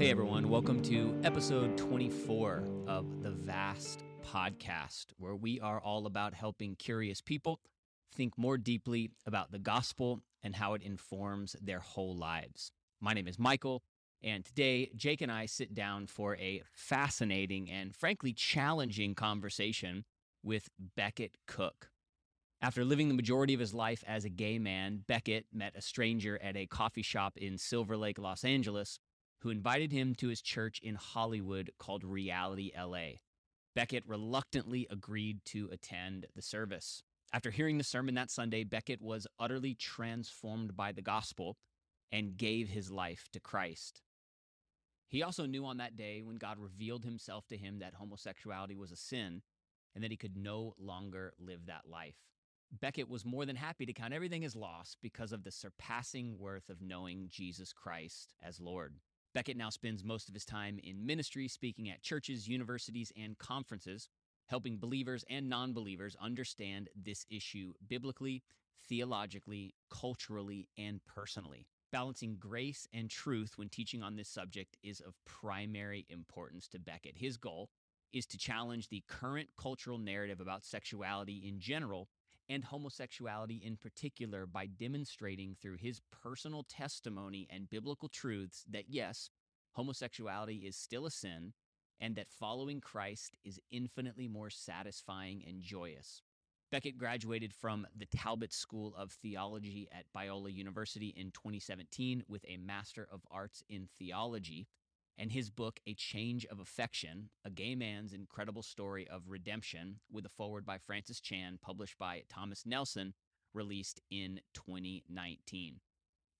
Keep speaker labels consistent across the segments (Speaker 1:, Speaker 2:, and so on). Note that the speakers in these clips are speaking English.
Speaker 1: Hey everyone, welcome to episode 24 of the Vast Podcast, where we are all about helping curious people think more deeply about the gospel and how it informs their whole lives. My name is Michael, and today Jake and I sit down for a fascinating and frankly challenging conversation with Beckett Cook. After living the majority of his life as a gay man, Beckett met a stranger at a coffee shop in Silver Lake, Los Angeles, who invited him to his church in Hollywood called Reality LA. Beckett reluctantly agreed to attend the service. After hearing the sermon that Sunday, Beckett was utterly transformed by the gospel and gave his life to Christ. He also knew on that day when God revealed himself to him that homosexuality was a sin and that he could no longer live that life. Beckett was more than happy to count everything as loss because of the surpassing worth of knowing Jesus Christ as Lord. Beckett now spends most of his time in ministry, speaking at churches, universities, and conferences, helping believers and non believers understand this issue biblically, theologically, culturally, and personally. Balancing grace and truth when teaching on this subject is of primary importance to Beckett. His goal is to challenge the current cultural narrative about sexuality in general and homosexuality in particular by demonstrating through his personal testimony and biblical truths that yes, homosexuality is still a sin and that following Christ is infinitely more satisfying and joyous. Beckett graduated from the Talbot School of Theology at Biola University in 2017 with a Master of Arts in Theology and his book, A Change of Affection A Gay Man's Incredible Story of Redemption, with a foreword by Francis Chan, published by Thomas Nelson, released in 2019.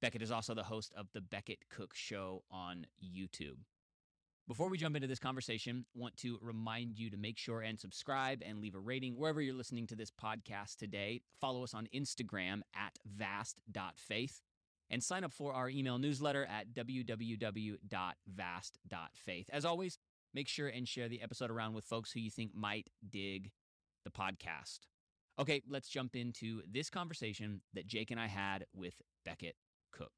Speaker 1: Beckett is also the host of The Beckett Cook Show on YouTube. Before we jump into this conversation, want to remind you to make sure and subscribe and leave a rating wherever you're listening to this podcast today. Follow us on Instagram at vast.faith and sign up for our email newsletter at www.vast.faith. As always, make sure and share the episode around with folks who you think might dig the podcast. Okay, let's jump into this conversation that Jake and I had with Beckett Cook.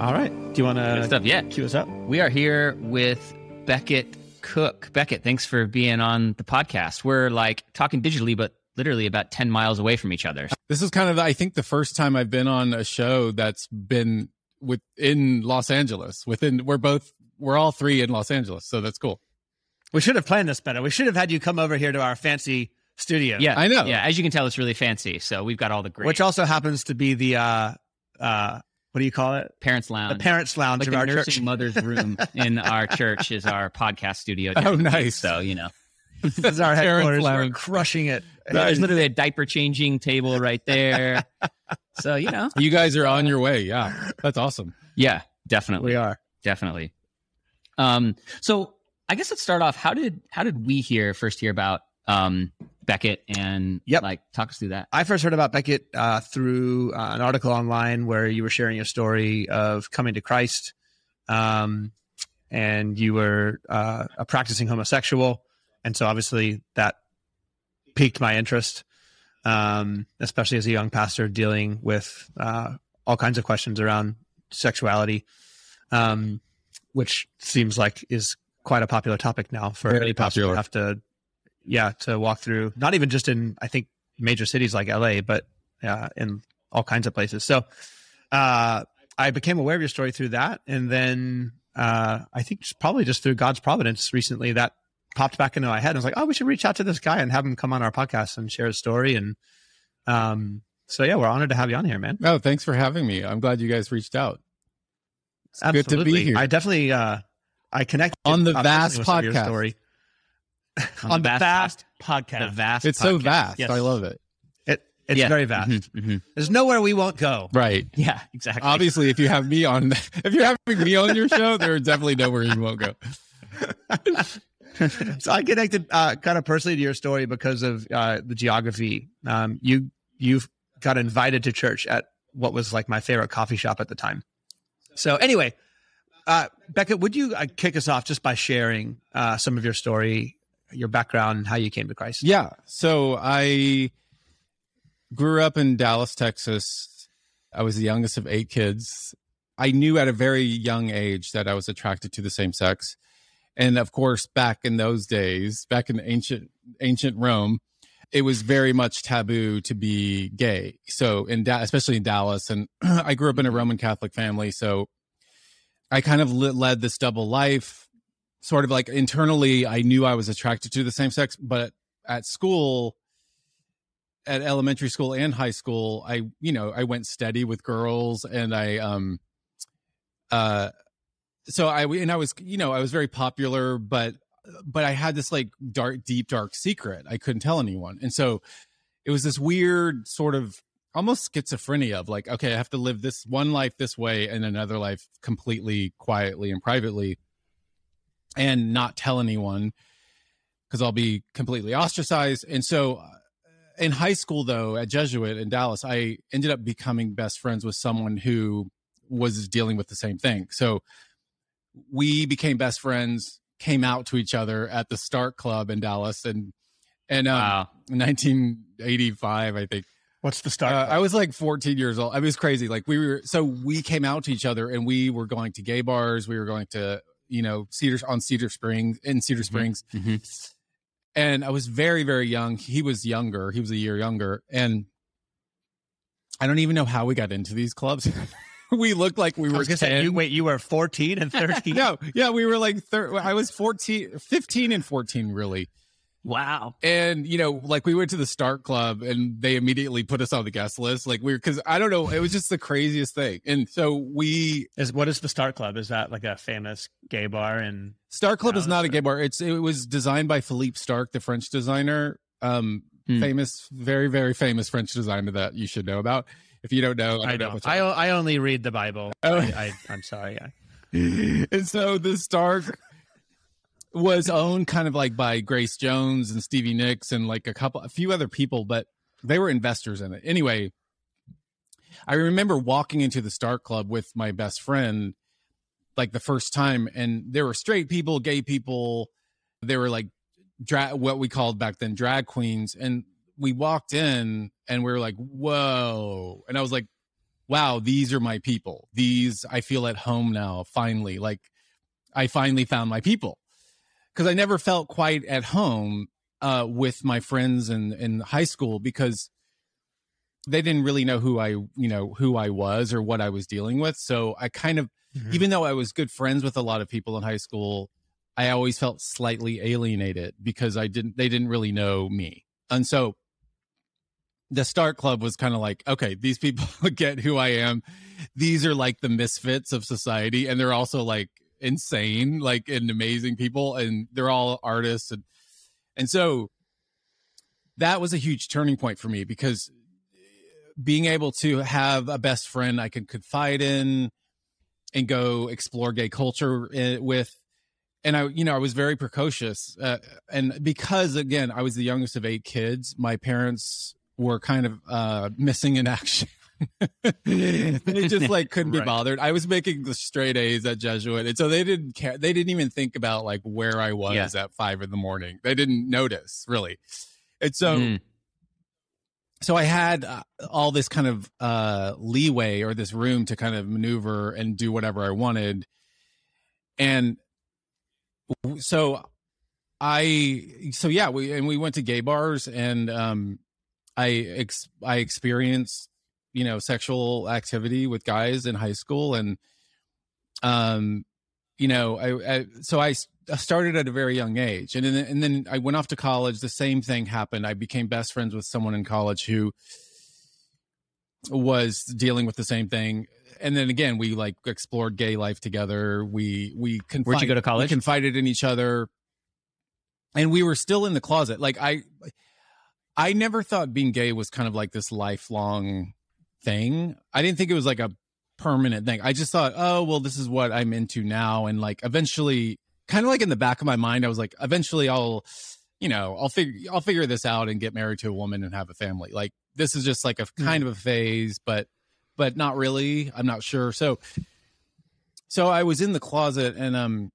Speaker 2: All right. Do you want to
Speaker 1: stuff. Yeah.
Speaker 2: cue us up?
Speaker 1: We are here with Beckett Cook. Beckett, thanks for being on the podcast. We're like talking digitally, but literally about 10 miles away from each other.
Speaker 3: This is kind of, I think, the first time I've been on a show that's been within Los Angeles. Within, we're both, we're all three in Los Angeles, so that's cool.
Speaker 2: We should have planned this better. We should have had you come over here to our fancy studio.
Speaker 1: Yeah.
Speaker 3: I know.
Speaker 1: Yeah. As you can tell, it's really fancy. So we've got all the great
Speaker 2: Which also happens to be the uh uh what do you call it?
Speaker 1: parents lounge.
Speaker 2: The parents lounge
Speaker 1: like
Speaker 2: of
Speaker 1: the
Speaker 2: our
Speaker 1: nursing
Speaker 2: church.
Speaker 1: mother's room in our church is our podcast studio.
Speaker 3: Oh, nice.
Speaker 1: So, you know,
Speaker 2: this is our
Speaker 3: Parents
Speaker 2: headquarters. We're crushing it.
Speaker 1: there's literally a diaper changing table right there. so, you know,
Speaker 3: You guys are on your way. Yeah. That's awesome.
Speaker 1: yeah, definitely.
Speaker 2: We are.
Speaker 1: definitely. Um, so I guess let's start off. How did how did we hear first hear about um Beckett and
Speaker 2: Yep.
Speaker 1: like talk us through that?
Speaker 2: I first heard about Beckett uh, through uh, an article online where you were sharing a story of coming to Christ, um, and you were uh, a practicing homosexual, and so obviously that piqued my interest, um, especially as a young pastor dealing with uh, all kinds of questions around sexuality, um, which seems like is quite a popular topic now for
Speaker 3: Very
Speaker 2: any pastor to have to, yeah, to walk through. Not even just in I think major cities like LA, but uh, in all kinds of places. So uh, I became aware of your story through that, and then uh, I think just probably just through God's providence recently that popped back into my head. I was like, oh, we should reach out to this guy and have him come on our podcast and share his story. And um, so yeah, we're honored to have you on here, man.
Speaker 3: Oh, thanks for having me. I'm glad you guys reached out. It's good to be here.
Speaker 2: I definitely uh, I connect
Speaker 3: On the Vast
Speaker 2: personally with some of your
Speaker 3: podcast.
Speaker 2: story.
Speaker 1: On, the vast,
Speaker 2: podcast.
Speaker 1: the vast.
Speaker 3: it's so vast.
Speaker 2: Yes.
Speaker 3: I love it.
Speaker 2: It, it's
Speaker 1: Yeah.
Speaker 2: very vast.
Speaker 1: Mhm, mhm.
Speaker 2: There's nowhere we won't go.
Speaker 3: Right.
Speaker 1: Yeah, exactly.
Speaker 3: Obviously, if you have me on, if you're having me on your show, there's definitely nowhere you won't go.
Speaker 2: so I connected uh, kind of personally to your story because of uh, the geography. Um, you you got invited to church at what was like my favorite coffee shop at the time. So anyway, uh, Becca, would you uh, kick us off just by sharing uh, some of your story, your background, how you came to Christ?
Speaker 3: Yeah. So I grew up in Dallas, Texas, I was the youngest of eight kids. I knew at a very young age that I was attracted to the same sex. And of course, back in those days, back in ancient ancient Rome, it was very much taboo to be gay. So in da- especially in Dallas, and I grew up in a Roman Catholic family, so I kind of led this double life. Sort of like internally, I knew I was attracted to the same sex, but at school, at elementary school and high school, I you know I went steady with girls, and I um uh so I and I was you know I was very popular, but but I had this like dark, deep, dark secret I couldn't tell anyone, and so it was this weird sort of almost schizophrenia of like, okay, I have to live this one life this way and another life completely quietly and privately, and not tell anyone because I'll be completely ostracized. And so, uh, in high school, though, at Jesuit in Dallas, I ended up becoming best friends with someone who was dealing with the same thing. So we became best friends, came out to each other at the Starck Club in Dallas, and and um, wow. 1985, I think.
Speaker 2: What's the Starck?
Speaker 3: Uh, I was like 14 years old. I it was crazy. Like we were, so we came out to each other, and we were going to gay bars. We were going to, you know, Cedar on Cedar Springs in Cedar mm-hmm. Springs. Mm-hmm. And I was very, very young. He was younger. He was a year younger, and I don't even know how we got into these clubs. we looked like we were 10.
Speaker 2: Say, you, wait, you were 14 and 13?
Speaker 3: no, yeah, we were like, thir- I was 14, 15 and 14, really.
Speaker 2: Wow.
Speaker 3: And, you know, like we went to the Starck Club and they immediately put us on the guest list. Like we were, cause I don't know, it was just the craziest thing. And so we.
Speaker 2: Is What is the Starck Club? Is that like a famous gay bar? And
Speaker 3: Starck Club is not a gay bar. It's, it was designed by Philippe Starck, the French designer. Um, hmm. famous, very, very famous French designer that you should know about. If you don't know,
Speaker 2: I,
Speaker 3: I
Speaker 2: don't. I, I only read the Bible. Oh. I, I, am sorry.
Speaker 3: and so the Starck was owned kind of like by Grace Jones and Stevie Nicks and like a couple, a few other people, but they were investors in it. Anyway, I remember walking into the Starck Club with my best friend like the first time, and there were straight people, gay people. They were like dra- what we called back then drag queens, and we walked in and we were like, whoa. And I was like, wow, these are my people. These, I feel at home now, finally. Like, I finally found my people. Because I never felt quite at home uh, with my friends in, in high school because they didn't really know who I, you know, who I was or what I was dealing with. So I kind of, mm-hmm. even though I was good friends with a lot of people in high school, I always felt slightly alienated because I didn't, they didn't really know me. And so the Starck club was kind of like okay these people get who i am these are like the misfits of society and they're also like insane like and amazing people and they're all artists and and so that was a huge turning point for me because being able to have a best friend i could confide in and go explore gay culture eh, with and i you know i was very precocious uh, and because again i was the youngest of eight kids my parents were kind of uh, missing in action. they just like couldn't right. be bothered. I was making the straight A's at Jesuit, and so they didn't care. They didn't even think about like where I was yeah. at five in the morning. They didn't notice really, and so. Mm. So I had uh, all this kind of uh, leeway or this room to kind of maneuver and do whatever I wanted, and so I so yeah we and we went to gay bars and um I ex- I experienced you know sexual activity with guys in high school and um you know I, I so I started at a very young age and then and then I went off to college the same thing happened. I became best friends with someone in college who was dealing with the same thing and then again we like explored gay life together we we confide,
Speaker 2: where'd you go to college
Speaker 3: confided in each other and we were still in the closet like I I never thought being gay was kind of like this lifelong thing. I didn't think it was like a permanent thing. I just thought, oh, well, this is what I'm into now. And like eventually, kind of like in the back of my mind, I was like, eventually I'll, you know, I'll figure, I'll figure this out and get married to a woman and have a family. Like this is just like a hmm. kind of a phase, but, but not really. I'm not sure. So, so I was in the closet and, um,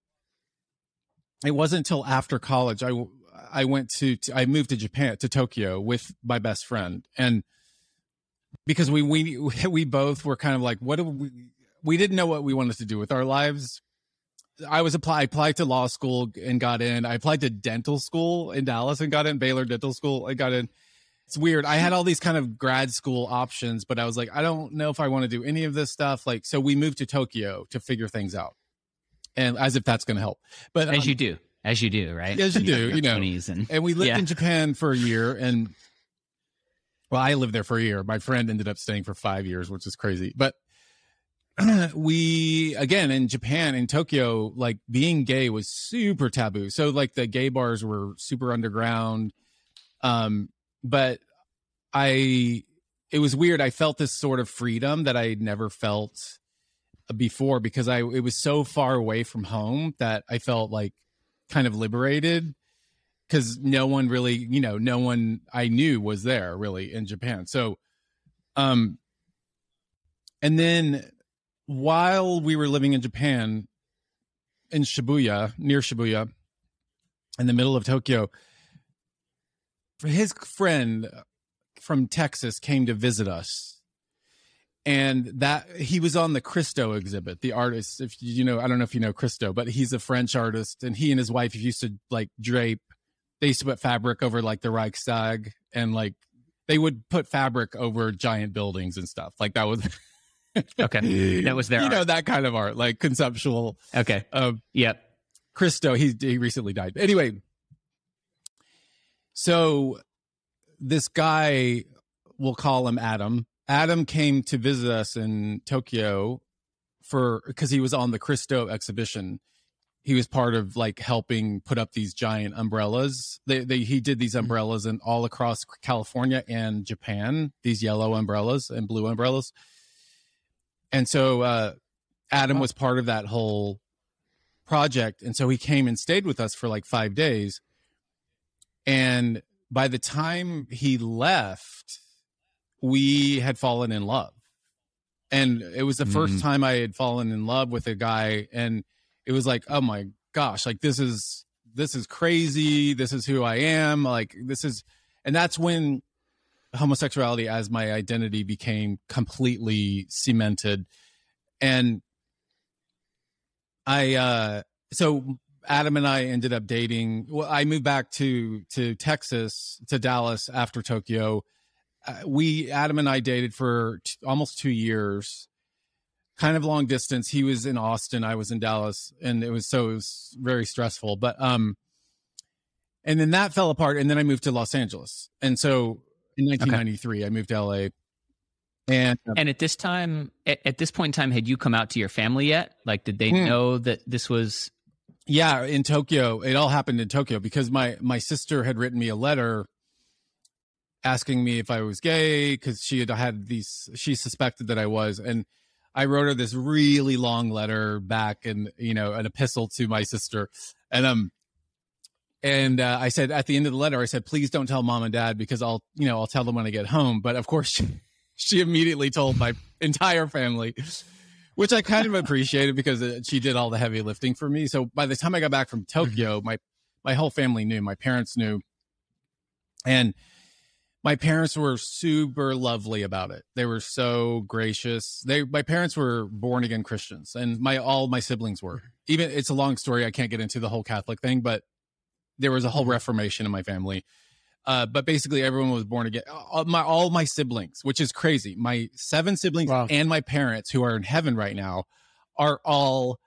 Speaker 3: it wasn't until after college I I went to, to I moved to Japan to Tokyo with my best friend and because we we we both were kind of like, what do we? We didn't know what we wanted to do with our lives. I was apply I applied to law school and got in. I applied to dental school in Dallas and got in Baylor Dental School. I got in. It's weird. I had all these kind of grad school options, but I was like, I don't know if I want to do any of this stuff. Like, so we moved to Tokyo to figure things out, and as if that's going to help. But
Speaker 1: as
Speaker 3: um,
Speaker 1: you do, as you do, right?
Speaker 3: As you do, you know.
Speaker 1: and,
Speaker 3: and we lived
Speaker 1: Yeah.
Speaker 3: in Japan for a year, and well, I lived there for a year. My friend ended up staying for five years, which is crazy. But we again in Japan in Tokyo, like being gay was super taboo. So like the gay bars were super underground. Um, but I it was weird. I felt this sort of freedom that I had never felt before because I it was so far away from home that I felt like kind of liberated because no one really, you know, no one I knew was there really in Japan. So, um, and then while we were living in Japan, in Shibuya, near Shibuya, in the middle of Tokyo, his friend from Texas came to visit us. And that he was on the Christo exhibit, the artist. If you know, I don't know if you know Christo, but he's a French artist, and he and his wife used to like drape. They used to put fabric over like the Reichstag, and like they would put fabric over giant buildings and stuff. Like that was
Speaker 1: Okay. That was their
Speaker 3: you know that kind of art, like conceptual.
Speaker 1: Okay.
Speaker 3: Um,
Speaker 1: Yep.
Speaker 3: Christo, he he recently died. Anyway, so this guy, we'll call him Adam. Adam came to visit us in Tokyo for because he was on the Christo exhibition. He was part of like helping put up these giant umbrellas. They, they he did these umbrellas and all across California and Japan. These yellow umbrellas and blue umbrellas. And so uh, Adam was part of that whole project and so he came and stayed with us for like 5 days and by the time he left we had fallen in love. And it was the first
Speaker 1: Mm.
Speaker 3: time i had fallen in love with a guy and it was like oh my gosh like this is this is crazy. This is who i am. Like this is and that's when homosexuality as my identity became completely cemented. And I uh so Adam and I ended up dating. Well, I moved back to to Texas to Dallas after Tokyo. Uh, we Adam and I dated for t- almost 2 years. Kind of long distance. He was in Austin, I was in Dallas, and it was so it was very stressful, but um and then that fell apart and then I moved to Los Angeles. And so in 1993 I moved to LA. And uh,
Speaker 1: And at this time, at, at this point in time, had you come out to your family yet? Like, did they
Speaker 3: Hmm.
Speaker 1: know that this was?
Speaker 3: Yeah in tokyo it all happened in tokyo because my my sister had written me a letter asking me if i was gay because she had had these she suspected that i was and i wrote her this really long letter back and you know an epistle to my sister and um and uh, i said at the end of the letter i said please don't tell mom and dad because i'll you know i'll tell them when i get home. But of course she, she immediately told my entire family which I kind of appreciated because uh, she did all the heavy lifting for me. So by the time I got back from Tokyo, mm-hmm. my my whole family knew, my parents knew, and my parents were super lovely about it. They were so gracious. They my parents were born again Christians, and my all my siblings were. Mm-hmm. Even it's a long story. I can't get into the whole Catholic thing, but there was a whole mm-hmm. Reformation in my family. Uh, but basically, everyone was born again. All my all my siblings, which is crazy. My seven siblings
Speaker 2: Wow.
Speaker 3: and my parents, who are in heaven right now, are all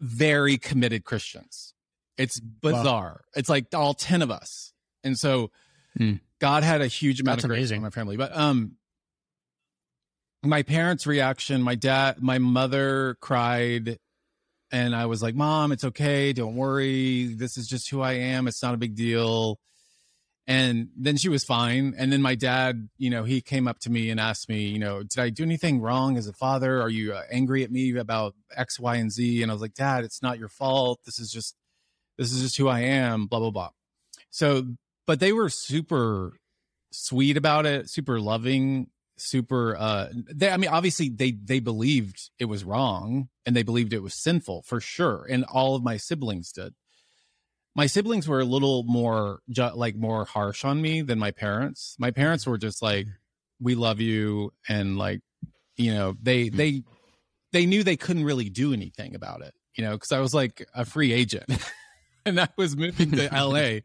Speaker 3: very committed Christians. It's bizarre. It's like all ten of us, and so
Speaker 1: Hmm.
Speaker 3: God had a huge amount
Speaker 2: That's
Speaker 3: of grace
Speaker 2: amazing.
Speaker 3: on my family. But um, my parents' reaction, my dad, my mother cried, and I was like, "Mom, it's okay. Don't worry. This is just who I am. It's not a big deal." And then she was fine. And then my dad, you know, he came up to me and asked me, you know, did I do anything wrong as a father? Are you uh, angry at me about X, Y, and Z? And I was like, Dad, it's not your fault. This is just, this is just who I am. Blah blah blah. So, but they were super sweet about it, super loving, super. uh they, I mean, obviously they they believed it was wrong and they believed it was sinful for sure, and all of my siblings did my siblings were a little more ju- like more harsh on me than my parents. My parents were just like we love you and like you know they
Speaker 1: Hmm.
Speaker 3: they they knew they couldn't really do anything about it you know because i was like a free agent and i was moving to la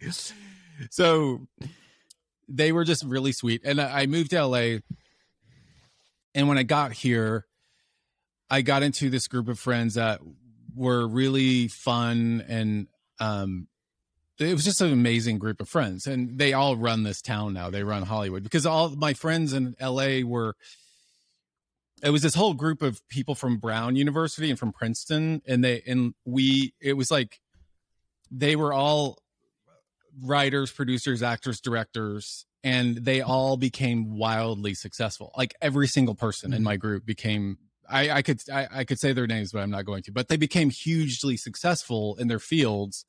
Speaker 3: so they were just really sweet and i I moved to la and when i got here i got into this group of friends that were really fun and um it was just an amazing group of friends and they all run this town now they run hollywood because all my friends in la were it was this whole group of people from brown university and from princeton and they and we it was like they were all writers producers actors directors and they all became wildly successful like every single person in mm-hmm. my group became I, I could I, I could say their names, but I'm not going to. But they became hugely successful in their fields,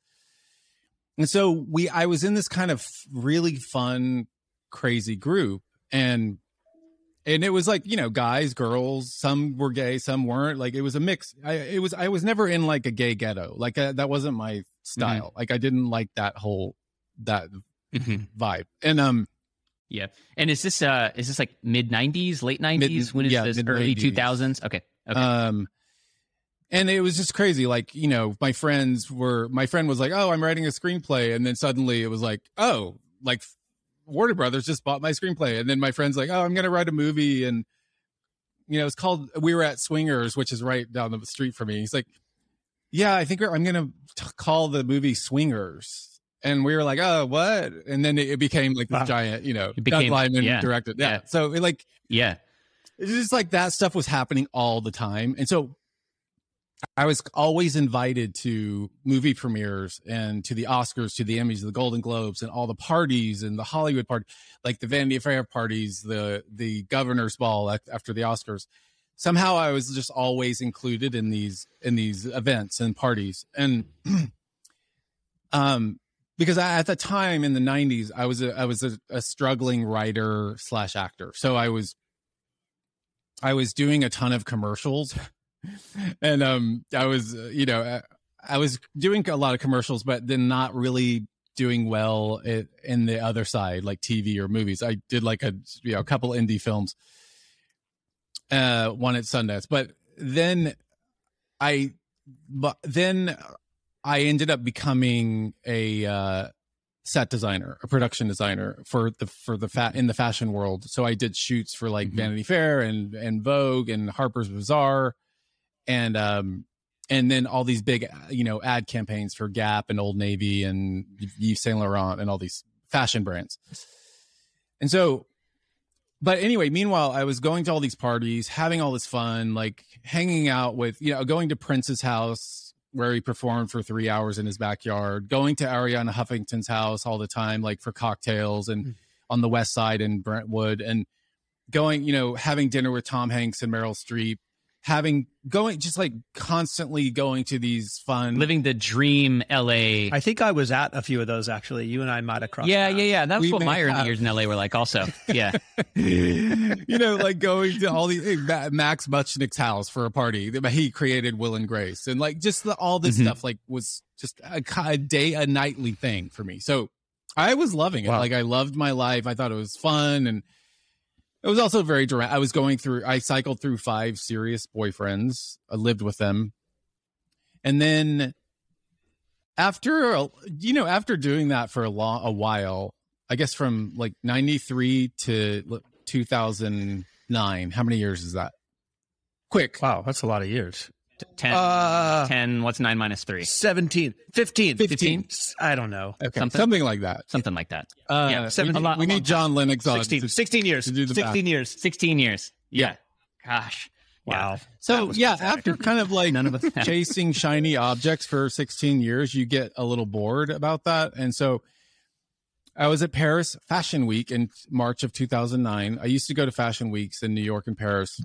Speaker 3: and so we I was in this kind of really fun, crazy group, and and it was like you know guys, girls, some were gay, some weren't. Like it was a mix. I it was I was never in like a gay ghetto. Like uh, that wasn't my style. Like I didn't like that whole that
Speaker 1: Mhm.
Speaker 3: vibe. And um
Speaker 1: Yeah. And is this uh is this like mid '90s, late '90s? when is
Speaker 3: yeah,
Speaker 1: this?
Speaker 3: mid-
Speaker 1: Early 2000s? Okay. Okay.
Speaker 3: Um, and it was just crazy. Like, you know, my friends were, my friend was like, Oh, I'm writing a screenplay. And then suddenly it was like, Oh, like Warner Brothers just bought my screenplay. And then my friend's like, Oh, I'm going to write a movie. And, you know, it's called, we were at Swingers, which is right down the street from me. He's like, Yeah, I think I'm going to call the movie Swingers. And we were like, Oh, what? And then it, became like this
Speaker 2: Wow.
Speaker 3: giant, you know,
Speaker 1: It became-
Speaker 3: Doug
Speaker 1: yeah,
Speaker 3: directed. Yeah.
Speaker 1: yeah.
Speaker 3: So it like,
Speaker 1: yeah.
Speaker 3: it's just like that stuff was happening all the time and so i was always invited to movie premieres and to the oscars to the emmys the golden globes and all the parties and the hollywood party like the vanity fair parties the the governor's ball after the oscars. Somehow i was just always included in these in these events and parties. And um because I, at the time in the 90s i was a i was a, a struggling writer slash actor. So i was I was doing a ton of commercials and um I was uh, you know uh, I was doing a lot of commercials but then not really doing well in the other side like TV or movies. I did like a you know a couple indie films uh one at Sundance but then I but then I ended up becoming a uh set designer, a production designer for the for the fat in the fashion world. So I did shoots for like
Speaker 1: Mhm.
Speaker 3: Vanity Fair and and Vogue and Harper's Bazaar, and um and then all these big you know ad campaigns for Gap and Old Navy and Yves Saint Laurent and all these fashion brands. And so, but anyway, meanwhile, I was going to all these parties, having all this fun, like hanging out with you know going to Prince's house where he performed for three hours in his backyard, going to Arianna Huffington's house all the time, like for cocktails and
Speaker 2: Mm.
Speaker 3: on the west side in Brentwood and going, you know, having dinner with Tom Hanks and Meryl Streep, having going just like constantly going to these fun
Speaker 1: Living the dream LA.
Speaker 2: I think I was at a few of those actually. You and I might have crossed.
Speaker 1: yeah,
Speaker 2: paths.
Speaker 1: yeah, yeah. That's
Speaker 3: We
Speaker 1: what my early years in LA were like also. Yeah.
Speaker 3: you know, like going to all these Ma- Max Mutchnick's house for a party. He created Will and Grace, and like just the, all this
Speaker 1: Mhm.
Speaker 3: stuff. Like was just a, a day, a nightly thing for me. So I was loving it.
Speaker 2: Wow.
Speaker 3: Like I loved my life. I thought it was fun, and it was also very dramatic. I was going through. I cycled through five serious boyfriends. I lived with them, and then after you know after doing that for a long a while i guess from like 93 to 2009 how many years is that quick
Speaker 2: Wow, that's a lot of years.
Speaker 1: 10,
Speaker 2: Uh,
Speaker 1: 10 what's 9 minus 3
Speaker 2: 17, 15,
Speaker 3: 15?
Speaker 2: I don't know.
Speaker 3: okay
Speaker 1: something-
Speaker 3: something, like that
Speaker 1: something like that
Speaker 3: uh
Speaker 1: Yeah,
Speaker 3: we
Speaker 2: 17
Speaker 3: need,
Speaker 1: lot-
Speaker 3: we need john lennox on
Speaker 2: 16,
Speaker 3: to-
Speaker 2: 16 years.
Speaker 3: to do the
Speaker 2: 16 years.
Speaker 1: 16 years yeah gosh Yeah.
Speaker 2: Wow.
Speaker 3: so yeah
Speaker 2: pathetic.
Speaker 3: after kind of like
Speaker 1: none of us
Speaker 3: chasing shiny objects for 16 years, you get a little bored about that. And so I was at Paris Fashion Week in March of 2009. I used to go to fashion weeks in New York and Paris.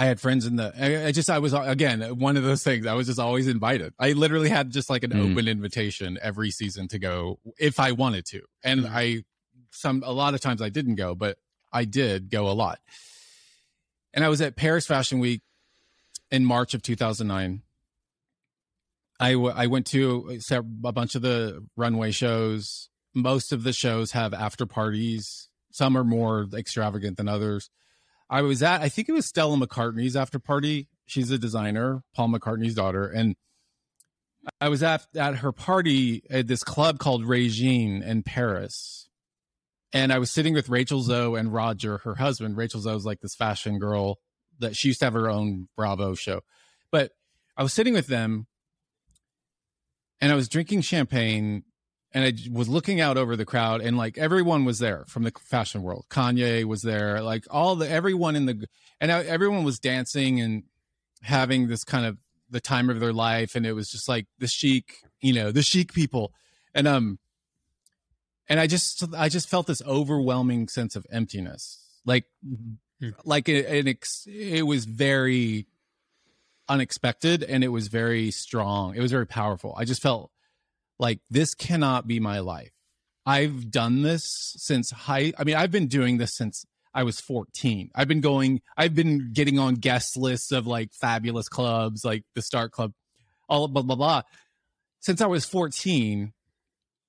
Speaker 3: I had friends in the, I, I just, I was, again, one of those things. I was just always invited. I literally had just like an
Speaker 1: Mm.
Speaker 3: open invitation every season to go if I wanted to. And
Speaker 2: Mm.
Speaker 3: I, some, a lot of times I didn't go, but I did go a lot. And I was at Paris Fashion Week in March of 2009. I, w- I went to a bunch of the runway shows. Most of the shows have after parties Some are more extravagant than others. I was at, I think it was Stella McCartney's after party. She's a designer, Paul McCartney's daughter. And I was at, at her party at this club called Regine in Paris. And I was sitting with Rachel Zoe and Roger, her husband. Rachel Zoe's like this fashion girl that she used to have her own Bravo show. But I was sitting with them and I was drinking champagne and I was looking out over the crowd and like everyone was there from the fashion world. Kanye was there, like all the everyone in the and everyone was dancing and having this kind of the time of their life and it was just like the chic, you know, the chic people. And um and I just I just felt this overwhelming sense of emptiness. Like mm-hmm. like it, it, it was very unexpected and it was very strong. It was very powerful. I just felt like this cannot be my life. I've done this since high. I mean, I've been doing this since I was 14. I've been going, I've been getting on guest lists of like fabulous clubs, like the Starck Club, all blah, blah, blah. Since I was 14,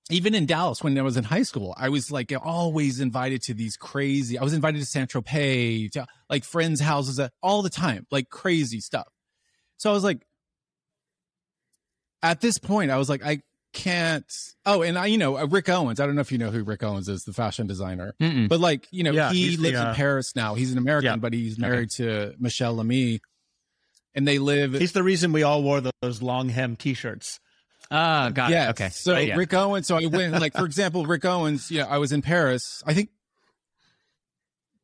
Speaker 3: even in Dallas when I was in high school, I was like always invited to these crazy, I was invited to Saint Tropez, to like friends' houses uh, all the time, like crazy stuff. So I was like, at this point, I was like, I can't. Oh, and I, you know, uh, Rick Owens. I don't know if you know who Rick Owens is, the fashion designer. Mm-mm. But like, you know, yeah, he lives the, uh, in Paris now. He's an American, yeah. but he's married okay. to Michèle Lamy, and they live.
Speaker 2: He's the reason we all wore those long hem T-shirts.
Speaker 1: Ah, uh, got
Speaker 3: yeah,
Speaker 1: it. Okay.
Speaker 3: So right, yeah. Rick Owens. So I went, like, for example, Rick Owens. Yeah, I was in Paris. I think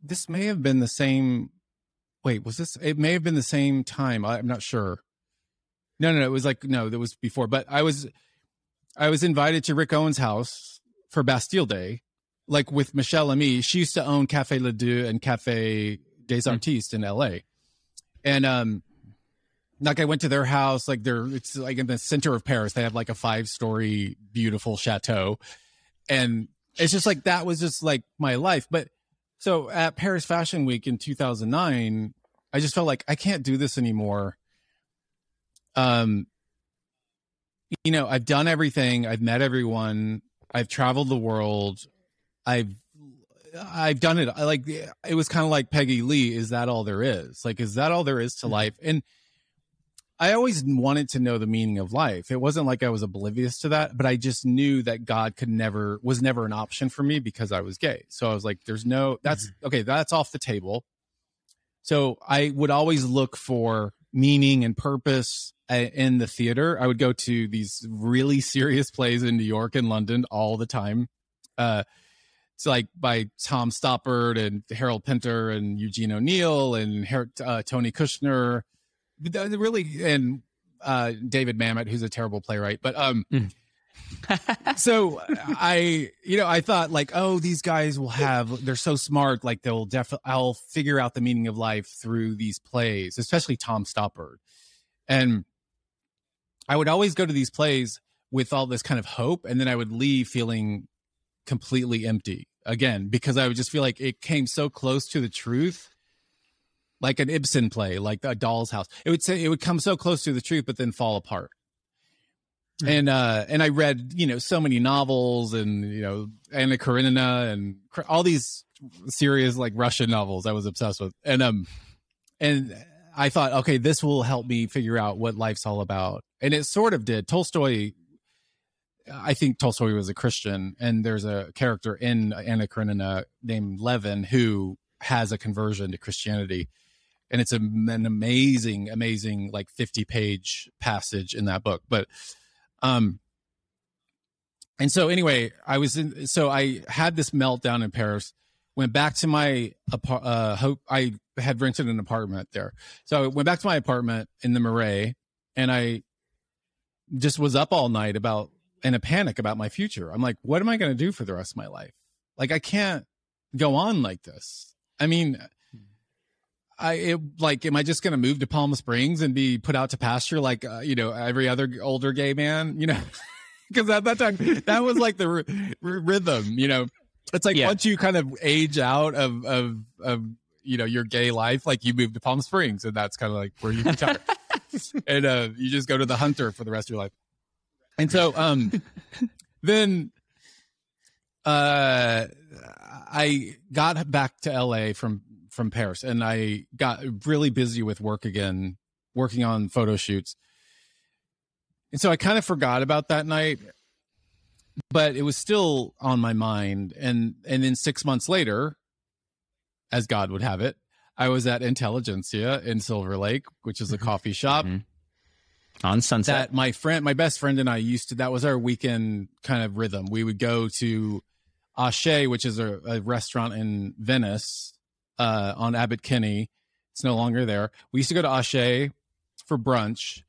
Speaker 3: this may have been the same. Wait, was this? It may have been the same time. I'm not sure. No, no, no. It was like no, that was before. But I was I was invited to Rick Owens' house for Bastille Day, like with Michelle and me. She used to own Cafe Le Deux and Cafe des hmm. Artistes in LA. And um like I went to their house, like they're it's like in the center of Paris. They have like a five story beautiful chateau. And it's just like that was just like my life. But so at Paris Fashion Week in 2009, I just felt like I can't do this anymore. Um you know, I've done everything. I've met everyone. I've traveled the world. I've I've done it. I like it was kind of like Peggy Lee. Is that all there is? Like, is that all there is to mm-hmm. life? And I always wanted to know the meaning of life. It wasn't like I was oblivious to that, but I just knew that God could never was never an option for me because I was gay. So I was like, there's no that's mm-hmm. okay, that's off the table. So I would always look for meaning and purpose in the theater. I would go to these really serious plays in New York and London all the time. Uh, it's like by Tom Stoppard and Harold Pinter and Eugene O'Neill and Her- uh, Tony Kushner, really, and uh, David Mamet, who's a terrible playwright. But um, mm. so I, you know, I thought like, oh, these guys will have, they're so smart, like they'll definitely, I'll figure out the meaning of life through these plays, especially Tom Stoppard. And I would always go to these plays with all this kind of hope, and then I would leave feeling completely empty again because I would just feel like it came so close to the truth, like an Ibsen play, like a Doll's House. It would say it would come so close to the truth, but then fall apart. Mm-hmm. And uh, and I read you know so many novels and you know Anna Karenina and all these serious like Russian novels I was obsessed with, and um and I thought, okay, this will help me figure out what life's all about. And it sort of did. Tolstoy, I think Tolstoy was a Christian, and there's a character in Anna Karenina named Levin who has a conversion to Christianity. And it's a, an amazing, amazing, like 50 page passage in that book. But, um, and so anyway, I was in, so I had this meltdown in Paris went back to my uh hope I had rented an apartment there. So I went back to my apartment in the Marais and I just was up all night about in a panic about my future. I'm like, what am I going to do for the rest of my life? Like I can't go on like this. I mean, I it, like, am I just going to move to Palm Springs and be put out to pasture like uh, you know every other older gay man? You know, because at that time that was like the r- r- rhythm. You know, it's like yeah. once you kind of age out of of of you know your gay life, like you move to Palm Springs, and that's kind of like where you retire, and uh, you just go to the hunter for the rest of your life. And so, um, then, uh, I got back to LA from from Paris, and I got really busy with work again, working on photo shoots. And so I kind of forgot about that night, but it was still on my mind. And and then six months later, as God would have it, I was at Intelligentsia in Silver Lake, which is a coffee shop.
Speaker 1: Mhm. On Sunset.
Speaker 3: That my friend, my best friend, and I used to. That was our weekend kind of rhythm. We would go to Axe, which is a, a restaurant in Venice uh, on Abbot Kinney. It's no longer there. We used to go to Axe for brunch,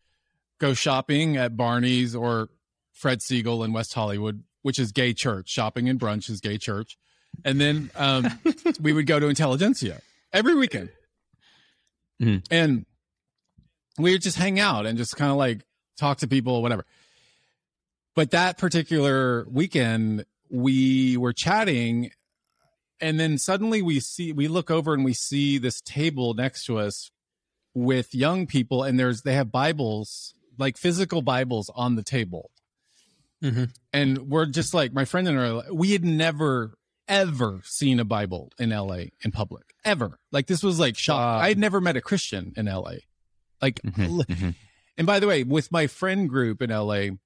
Speaker 3: go shopping at Barney's or Fred Segal in West Hollywood, which is gay church. Shopping and brunch is gay church. And then um, we would go to Intelligentsia every weekend.
Speaker 1: Mhm.
Speaker 3: And we would just hang out and just kind of like talk to people, whatever. But that particular weekend, we were chatting, and then suddenly we see, we look over and we see this table next to us with young people, and there's, they have Bibles, like physical Bibles on the table.
Speaker 2: Mhm.
Speaker 3: And we're just like, my friend and I, we had never, ever seen a Bible in LA in public, ever. Like this was like shock.
Speaker 2: Wow.
Speaker 3: I had never met a Christian in LA. Like,
Speaker 1: Mhm, mhm.
Speaker 3: and by the way, with my friend group in LA,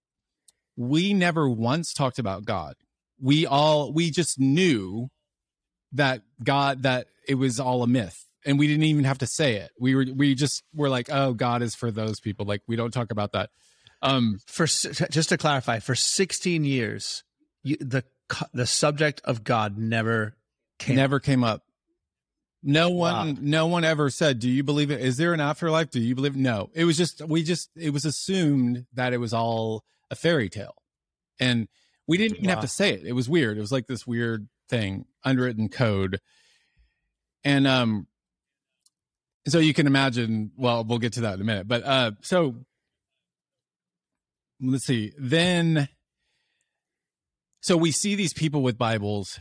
Speaker 3: we never once talked about God. We all we just knew that God that it was all a myth. And we didn't even have to say it. We were we just were like, "Oh, God is for those people." Like we don't talk about that. Um
Speaker 2: For just to clarify, for 16 years, you, the the subject of God never came.
Speaker 3: never came up. No one
Speaker 2: Wow.
Speaker 3: no one ever said, "Do you believe it? Is there an afterlife? Do you believe?" No. It was just we just it was assumed that it was all a fairy tale. And we didn't even have to say it. It was weird. It was like this weird thing, unwritten code. And um so you can imagine, well, we'll get to that in a minute. But uh so let's see. Then so we see these people with Bibles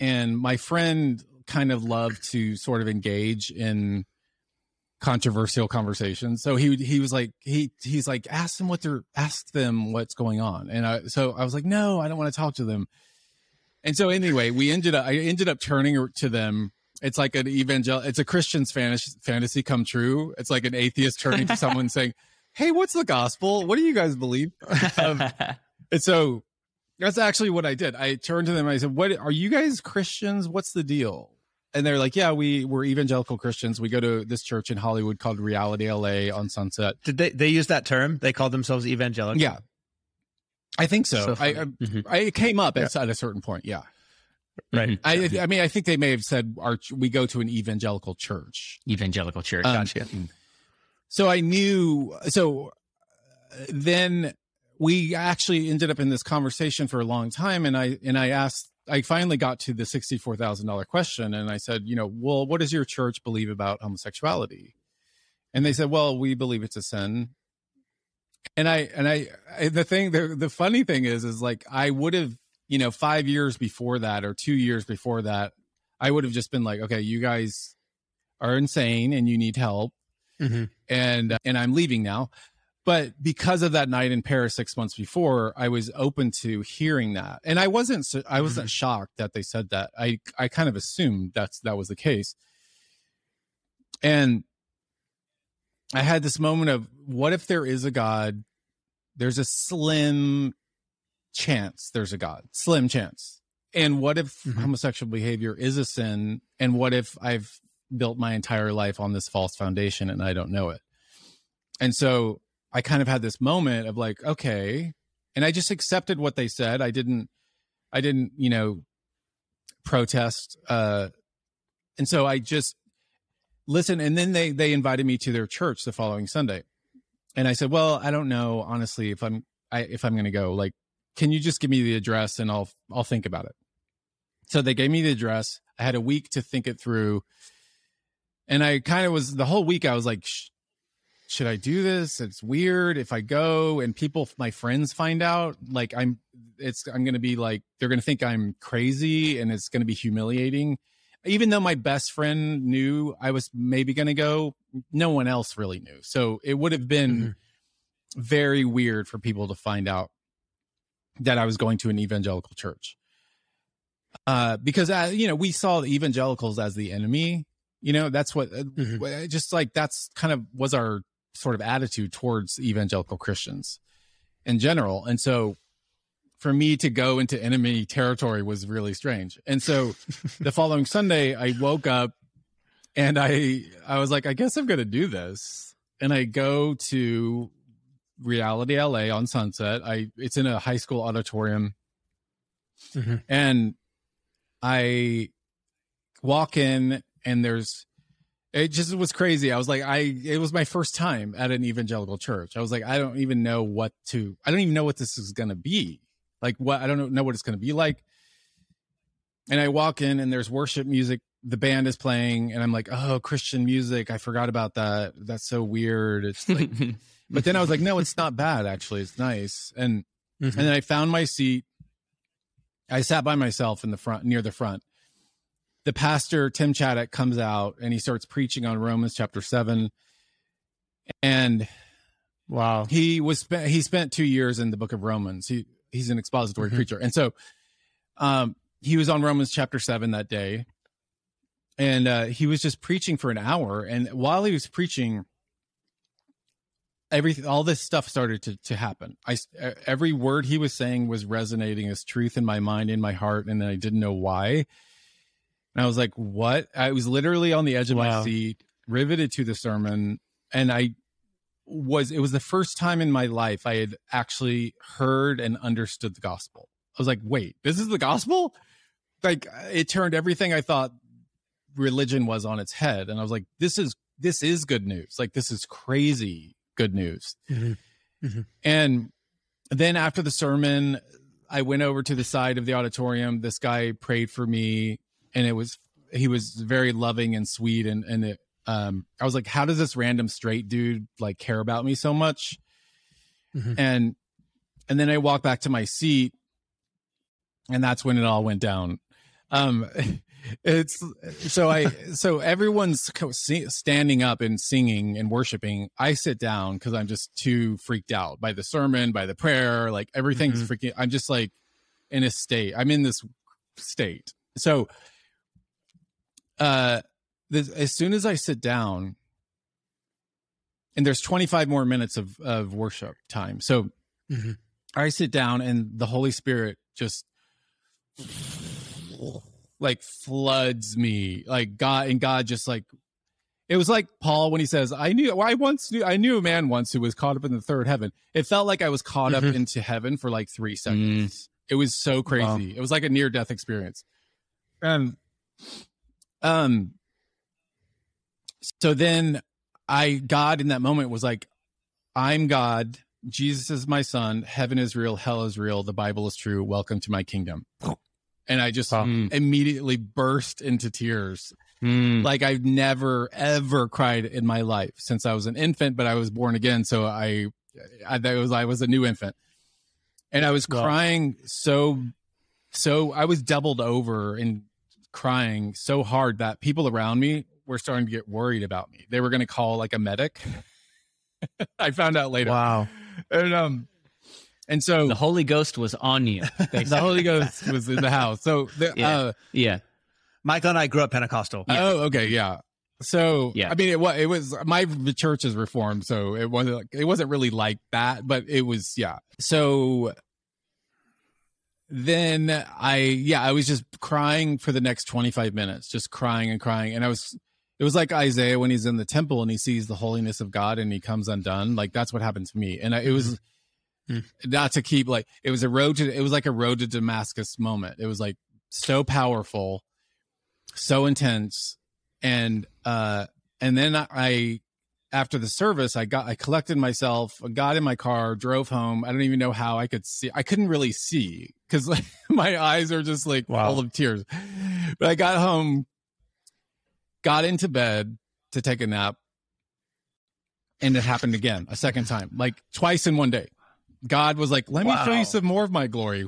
Speaker 3: and my friend kind of loved to sort of engage in controversial conversations. So he he was like he he's like ask them what they're ask them what's going on. And I so I was like no, I don't want to talk to them. And so anyway, we ended up I ended up turning to them. It's like an evangel it's a Christian's fantasy fantasy come true. It's like an atheist turning to someone saying, "Hey, what's the gospel? What do you guys believe?" Um, and so that's actually what I did. I turned to them and I said, "What are you guys Christians? What's the deal?" And they're like, "Yeah, we we're evangelical Christians. We go to this church in Hollywood called Reality LA on Sunset."
Speaker 2: Did they they use that term? They called themselves evangelical.
Speaker 3: Yeah, I think so.
Speaker 2: So
Speaker 3: I. I,
Speaker 1: Mhm.
Speaker 3: I came up
Speaker 2: Yeah.
Speaker 3: at, a certain point. Yeah,
Speaker 1: Right.
Speaker 3: I I mean I think they may have said our we go to an evangelical church.
Speaker 1: Evangelical church.
Speaker 3: Um,
Speaker 2: Gotcha.
Speaker 3: So I knew. So then we actually ended up in this conversation for a long time, and I and I asked. I finally got to the sixty-four thousand dollar question, and I said, you know, well, what does your church believe about homosexuality? And they said, well, we believe it's a sin. And I and I, I the thing the the funny thing is is like I would have you know five years before that or two years before that I would have just been like, okay, you guys are insane and you need help
Speaker 2: Mhm.
Speaker 3: and and I'm leaving now. But because of that night in Paris six months before, I was open to hearing that, and I wasn't I wasn't shocked that they said that. I I kind of assumed that's that was the case, and I had this moment of what if there is a God? There's a slim chance there's a God, slim chance. And what if
Speaker 2: Mhm.
Speaker 3: homosexual behavior is a sin? And what if I've built my entire life on this false foundation and I don't know it? And so I kind of had this moment of like, okay. And I just accepted what they said. I didn't, I didn't, you know, protest. Uh, and so I just listened. And then they, they invited me to their church the following Sunday. And I said, well, I don't know, honestly, if I'm, I, if I'm going to go, like, can you just give me the address and I'll, I'll think about it. So they gave me the address. I had a week to think it through. And I kind of was the whole week, I was like, should I do this? It's weird if I go and people, my friends find out, like I'm, it's, I'm going to be like, they're going to think I'm crazy and it's going to be humiliating. Even though my best friend knew I was maybe going to go, no one else really knew. So it would have been very weird for people to find out that I was going to an evangelical church. uh, because uh, you know we saw the evangelicals as the enemy. You know, that's what uh,
Speaker 2: Mhm.
Speaker 3: just like that's kind of was our sort of attitude towards evangelical Christians in general. And so for me to go into enemy territory was really strange. And so the following Sunday I woke up and I I was like I guess I'm going to do this. And I go to Reality LA on Sunset. I it's in a high school auditorium.
Speaker 2: Mhm.
Speaker 3: And I walk in and there's it just was crazy. I was like, I it was my first time at an evangelical church. I was like, I don't even know what to I don't even know what this is gonna be. Like what I don't know what it's gonna be like. And I walk in and there's worship music, the band is playing, and I'm like, oh, Christian music. I forgot about that. That's so weird. It's like but then I was like, no, it's not bad actually. It's nice. And
Speaker 2: Mhm.
Speaker 3: and then I found my seat. I sat by myself in the front, near the front. The pastor, Tim Chaddick, comes out and he starts preaching on Romans chapter seven. And
Speaker 2: wow.
Speaker 3: he was spent, he spent two years in the book of Romans. He he's an expository
Speaker 2: Mhm.
Speaker 3: preacher. And so um he was on Romans chapter seven that day. And uh he was just preaching for an hour. And while he was preaching, everything all this stuff started to to happen. I every word he was saying was resonating as truth in my mind, in my heart, and I didn't know why. And I was like, "What?" I was literally on the edge of my seat, riveted to the sermon, and I was it was the first time in my life I had actually heard and understood the gospel. I was like, "Wait, this is the gospel?" Like it turned everything I thought religion was on its head, and I was like, "This is this is good news. Like this is crazy good news."
Speaker 2: Mhm.
Speaker 3: And then after the sermon, I went over to the side of the auditorium. This guy prayed for me, and it was he was very loving and sweet. And and it, um, I was like, how does this random straight dude like care about me so much?
Speaker 2: Mhm.
Speaker 3: And and then I walked back to my seat, and that's when it all went down. Um, it's so I so everyone's standing up and singing and worshiping. I sit down because I'm just too freaked out by the sermon, by the prayer, like everything's
Speaker 2: Mhm.
Speaker 3: freaking. I'm just like in a state. I'm in this state. So, uh, this, as soon as I sit down, and there's 25 more minutes of of worship time, so
Speaker 2: Mhm.
Speaker 3: I sit down and the Holy Spirit just like floods me like god and god just like it was like paul when he says i knew i once knew i knew a man once who was caught up in the third heaven it felt like i was caught
Speaker 2: Mhm.
Speaker 3: up into heaven for like three seconds it was so crazy
Speaker 2: Wow.
Speaker 3: it was like a near death experience um um so then i god in that moment was like i'm god jesus is my son heaven is real hell is real the bible is true welcome to my kingdom and i just
Speaker 2: Wow.
Speaker 1: Mm,
Speaker 3: immediately burst into tears
Speaker 1: mm.
Speaker 3: like I've never ever cried in my life since I was an infant, but I was born again, so I, I that was I was a new infant, and I was
Speaker 2: Wow.
Speaker 3: crying so, so I was doubled over and crying so hard that people around me were starting to get worried about me. They were going to call like a medic. I found out later,
Speaker 2: Wow.
Speaker 3: and um, and so
Speaker 1: the Holy Ghost was on you.
Speaker 3: the Holy Ghost was in the house. So the,
Speaker 1: Yeah.
Speaker 3: uh,
Speaker 1: yeah.
Speaker 2: Michael and I grew up Pentecostal.
Speaker 3: Oh, okay, yeah. So,
Speaker 1: Yeah.
Speaker 3: I mean, it was it was my the church is reformed, so it wasn't like, it wasn't really like that, but it was yeah. So then I yeah I was just crying for the next twenty five minutes, just crying and crying, and I was it was like Isaiah when he's in the temple and he sees the holiness of God and he comes undone. Like that's what happened to me, and I, it was.
Speaker 2: Mhm.
Speaker 3: Not to keep like it was a road to it was like a road to Damascus moment. It was like so powerful, so intense, and uh and then I after the service I got I collected myself, got in my car, drove home. I don't even know how I could see. I couldn't really see because like, my eyes are just like
Speaker 2: Wow.
Speaker 3: full of tears. But I got home, got into bed to take a nap, and it happened again a second time, like twice in one day. God was like, "Let me show you some more of my glory,"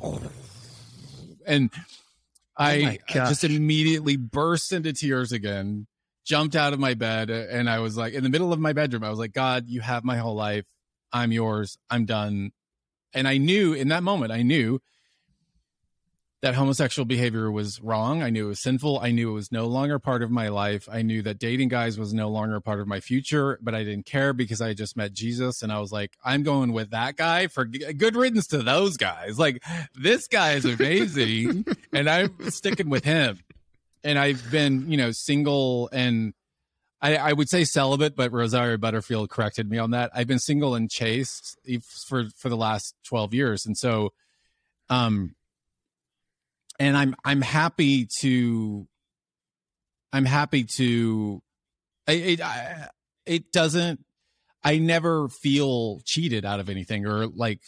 Speaker 3: and oh I
Speaker 2: Oh gosh.
Speaker 3: just immediately burst into tears again, jumped out of my bed, uh, and I was like, in the middle of my bedroom, I was like, God, you have my whole life. I'm yours. I'm done. And I knew in that moment, I knew that homosexual behavior was wrong. I knew it was sinful. I knew it was no longer part of my life. I knew that dating guys was no longer part of my future, but I didn't care because I just met Jesus and I was like, I'm going with that guy for uh, good riddance to those guys. Like this guy is amazing and I'm sticking with him. And I've been, you know, single and I, I, would say celibate, but Rosario Butterfield corrected me on that. I've been single and chaste for for the last twelve years, and so, um, and I'm I'm happy to I'm happy to it it, it doesn't I never feel cheated out of anything or like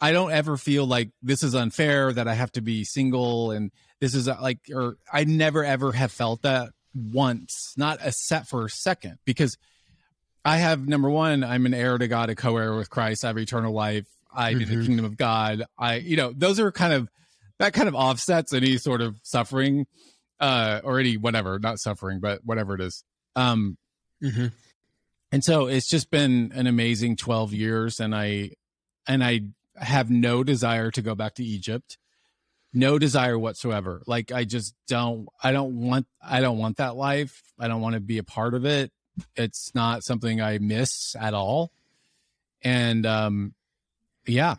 Speaker 3: I don't ever feel like this is unfair that I have to be single and this is like or I never ever have felt that once not a set for a second because I have number one I'm an heir to God a co-heir with Christ I have eternal life I mm-hmm. the kingdom of God I you know those are kind of that kind of offsets any sort of suffering uh or any whatever not suffering but whatever it is um mm-hmm. and so it's just been an amazing 12 years and i and i have no desire to go back to egypt no desire whatsoever like i just don't i don't want i don't want that life i don't want to be a part of it it's not something i miss at all and um yeah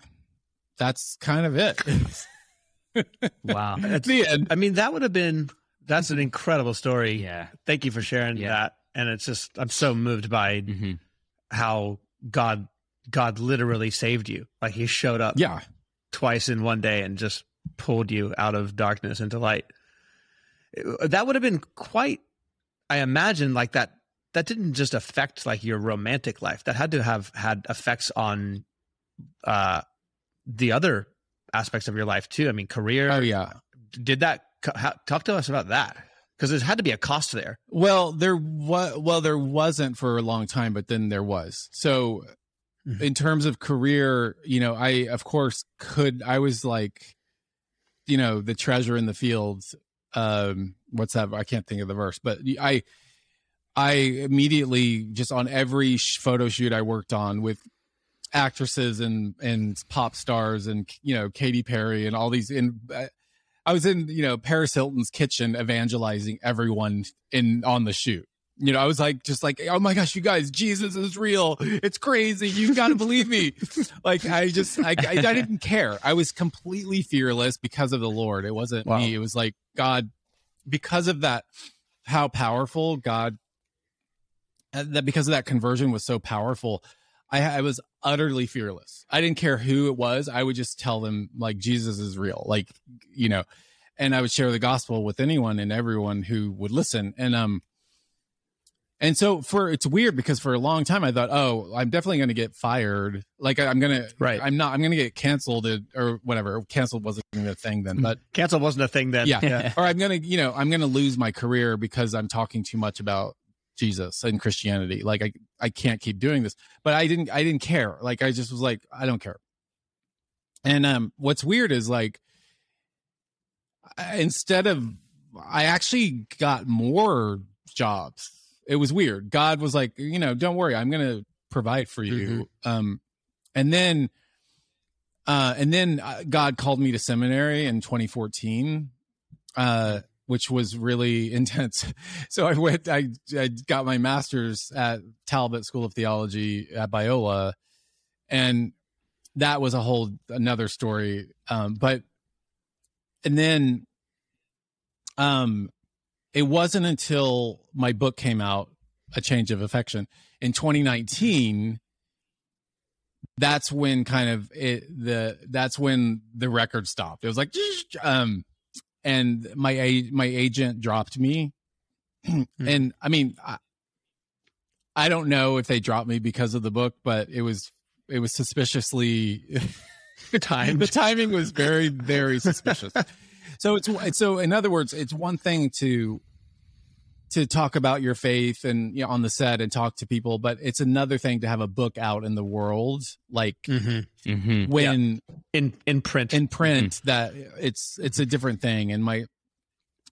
Speaker 3: that's kind of it
Speaker 2: wow. That's the end. I mean, that would have been that's an incredible story.
Speaker 1: Yeah.
Speaker 2: Thank you for sharing yeah. that. And it's just I'm so moved by mm-hmm. how God God literally saved you. Like he showed up
Speaker 3: yeah.
Speaker 2: twice in one day and just pulled you out of darkness into light. That would have been quite I imagine like that that didn't just affect like your romantic life. That had to have had effects on uh the other aspects of your life too. I mean, career.
Speaker 3: Oh yeah.
Speaker 2: Did that talk to us about that? Because there had to be a cost there.
Speaker 3: Well, there was. Well, there wasn't for a long time, but then there was. So, mm-hmm. in terms of career, you know, I of course could. I was like, you know, the treasure in the fields. Um, what's that? I can't think of the verse, but I, I immediately just on every photo shoot I worked on with actresses and and pop stars and you know Katy Perry and all these in I was in you know Paris Hilton's kitchen evangelizing everyone in on the shoot. You know, I was like, just like, oh my gosh, you guys, Jesus is real. It's crazy. You got to believe me. like, I just, I, I, I, didn't care. I was completely fearless because of the Lord. It wasn't wow. me. It was like God, because of that, how powerful God, uh, that because of that conversion was so powerful. I, I was utterly fearless. I didn't care who it was. I would just tell them like Jesus is real, like you know, and I would share the gospel with anyone and everyone who would listen. And um, and so for it's weird because for a long time I thought, oh, I'm definitely going to get fired. Like I'm gonna,
Speaker 2: right?
Speaker 3: I'm not. I'm going to get canceled or whatever. Canceled wasn't even a thing then, but
Speaker 2: canceled wasn't a thing then.
Speaker 3: Yeah. yeah. or I'm gonna, you know, I'm going to lose my career because I'm talking too much about Jesus and Christianity. Like I I can't keep doing this. But I didn't I didn't care. Like I just was like I don't care. And um what's weird is like instead of I actually got more jobs. It was weird. God was like, you know, don't worry, I'm going to provide for you. Mm-hmm. Um and then uh and then uh, God called me to seminary in 2014. Uh which was really intense. So I went, I, I got my master's at Talbot School of Theology at Biola, and that was a whole another story. Um, but and then, um, it wasn't until my book came out, A Change of Affection, in 2019 that's when kind of it the that's when the record stopped. It was like um and my my agent dropped me. Mm-hmm. And I mean, I, I don't know if they dropped me because of the book, but it was it was suspiciously
Speaker 2: time.
Speaker 3: the timing was very very suspicious. so it's so in other words, it's one thing to to talk about your faith and you know, on the set and talk to people, but it's another thing to have a book out in the world, like mm-hmm. Mm-hmm. when
Speaker 2: yeah. in in print
Speaker 3: in print mm-hmm. that it's it's a different thing. And my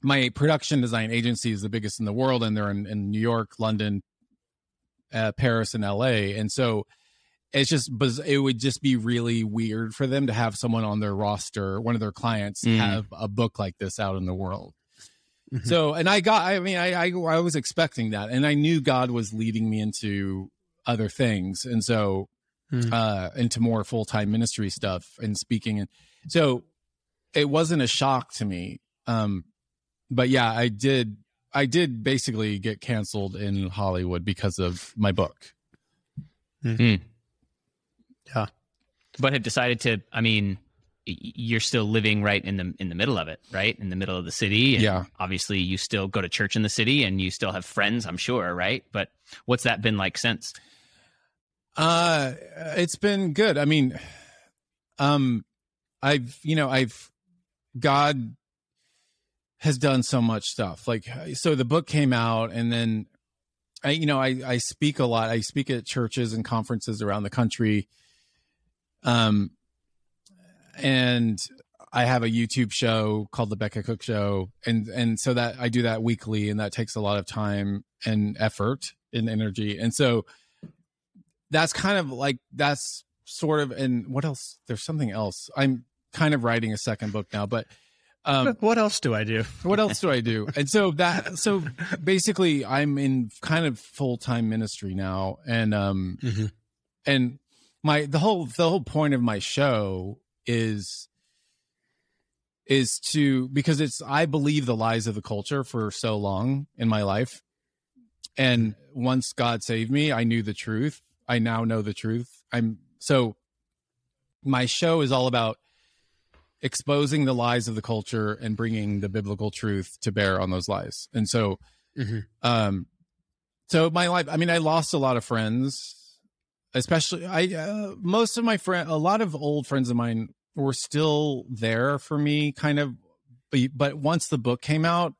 Speaker 3: my production design agency is the biggest in the world, and they're in, in New York, London, uh, Paris, and L.A. And so it's just it would just be really weird for them to have someone on their roster, one of their clients,
Speaker 1: Mm.
Speaker 3: have a book like this out in the world.
Speaker 2: Mhm.
Speaker 3: So, and I got, I mean, I, I, I was expecting that, and I knew God was leading me into other things, and so,
Speaker 2: Hmm.
Speaker 3: uh, into more full time ministry stuff and speaking, and so it wasn't a shock to me. Um, but yeah, I did, I did basically get canceled in Hollywood because of my book.
Speaker 1: But have decided to. I mean, you're still living right in the in the middle of it, right in the middle of the city. And
Speaker 3: Yeah.
Speaker 1: Obviously, you still go to church in the city, and you still have friends. I'm sure, right? But what's that been like since?
Speaker 3: Uh it's been good. I mean, um I've you know, I've God has done so much stuff. Like so the book came out and then I you know, I I speak a lot. I speak at churches and conferences around the country. Um and I have a YouTube show called the Beckett Cook Show, and and so that I do that weekly, and that takes a lot of time and effort and energy, and so that's kind of like that's sort of and what else? There's something else. I'm kind of writing a second book now, but um,
Speaker 2: what else do I do?
Speaker 3: what else do I do? And so that so basically I'm in kind of full time ministry now, and um
Speaker 2: Mhm.
Speaker 3: and my the whole the whole point of my show is is to because it's I believe the lies of the culture for so long in my life. And once God saved me, I knew the truth. I now know the truth. I'm so my show is all about exposing the lies of the culture and bringing the biblical truth to bear on those lies. And so
Speaker 2: Mhm.
Speaker 3: um so my life i mean i lost a lot of friends especially i uh, most of my friend a lot of old friends of mine were still there for me kind of but, once the book came out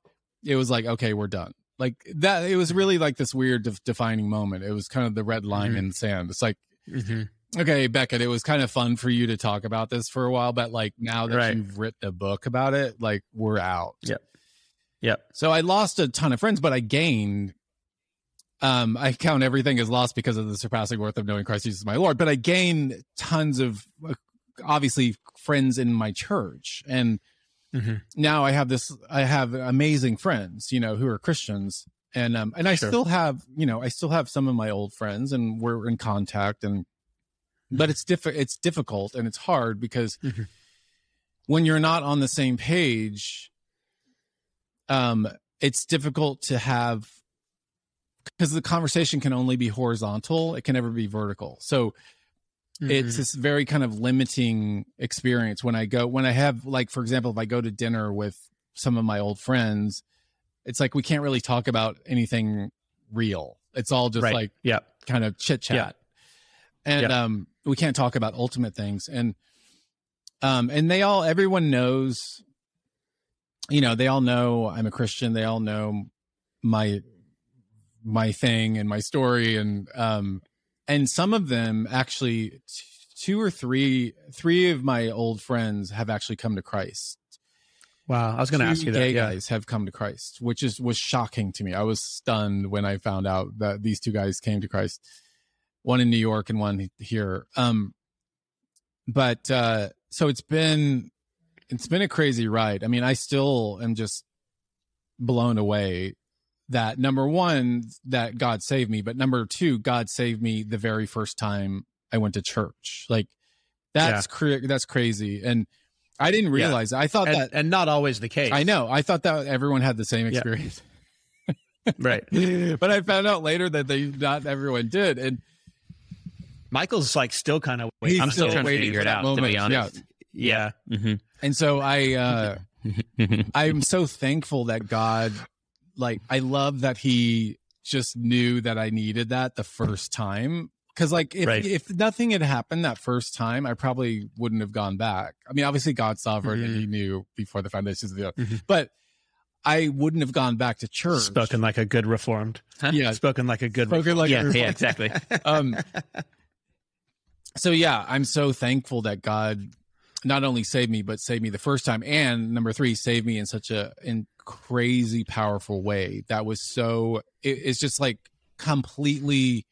Speaker 3: it was like okay we're done like that it was really like this weird def- defining moment it was kind of the red line
Speaker 2: Mhm.
Speaker 3: in the sand it's like
Speaker 2: Mhm.
Speaker 3: okay beckett it was kind of fun for you to talk about this for a while but like now that
Speaker 2: Right.
Speaker 3: you've written a book about it like we're out
Speaker 2: Yep. Yep.
Speaker 3: so I lost a ton of friends, but I gained. Um, I count everything as lost because of the surpassing worth of knowing Christ Jesus my Lord. But I gained tons of, uh, obviously, friends in my church, and
Speaker 2: Mhm.
Speaker 3: now I have this. I have amazing friends, you know, who are Christians, and um, and I
Speaker 2: Sure.
Speaker 3: still have, you know, I still have some of my old friends, and we're in contact, and but it's diff- it's difficult and it's hard because
Speaker 2: Mhm.
Speaker 3: when you're not on the same page um it's difficult to have because the conversation can only be horizontal it can never be vertical so it's
Speaker 2: Mhm.
Speaker 3: this very kind of limiting experience when i go when i have like for example if i go to dinner with some of my old friends it's like we can't really talk about anything real it's all just
Speaker 2: right.
Speaker 3: like
Speaker 2: yeah
Speaker 3: kind of chit chat.
Speaker 2: Yeah.
Speaker 3: And
Speaker 2: Yeah.
Speaker 3: um we can't talk about ultimate things and um and they all everyone knows you know, they all know I'm a Christian. They all know my my thing and my story and um and some of them actually t- two or three three of my old friends have actually come to Christ
Speaker 2: Wow. I was going to ask you that. Yeah.
Speaker 3: guys have come to Christ, which is was shocking to me. I was stunned when I found out that these two guys came to Christ, one in New York and one here. Um, but uh, so it's been it's been a crazy ride. I mean, I still am just blown away that number one that God saved me, but number two, God saved me the very first time I went to church. Like that's cra- that's crazy, and I didn't
Speaker 2: Yeah.
Speaker 3: realize. I thought
Speaker 2: And,
Speaker 3: that
Speaker 2: and not always the case.
Speaker 3: I know. I thought that everyone had the same
Speaker 2: Yeah.
Speaker 3: experience,
Speaker 2: Right.
Speaker 3: but I found out later that they not everyone did, and
Speaker 2: Michael's like still kind of waiting.
Speaker 1: I'm still trying to figure
Speaker 3: for
Speaker 1: it
Speaker 3: that
Speaker 1: out, to be
Speaker 3: moment.
Speaker 1: honest.
Speaker 3: Yeah,
Speaker 2: Yeah.
Speaker 1: hmm
Speaker 3: and so I, uh, I'm so thankful that God, like, I love that He just knew that I needed that the first time. Because, like, if
Speaker 2: Right.
Speaker 3: if nothing had happened that first time, I probably wouldn't have gone back. I mean, obviously, God's sovereign and
Speaker 2: Mhm.
Speaker 3: He knew before the foundations of the earth,
Speaker 2: Mhm.
Speaker 3: but I wouldn't have gone back to church.
Speaker 2: Spoken like a good reformed.
Speaker 3: yeah,
Speaker 2: Spoken like a good
Speaker 3: spoken like
Speaker 1: yeah,
Speaker 3: a-
Speaker 1: yeah, exactly.
Speaker 3: um so yeah i'm so thankful that god not only saved me but saved me the first time and number three saved me in such a in crazy powerful way that was so it, it's just like completely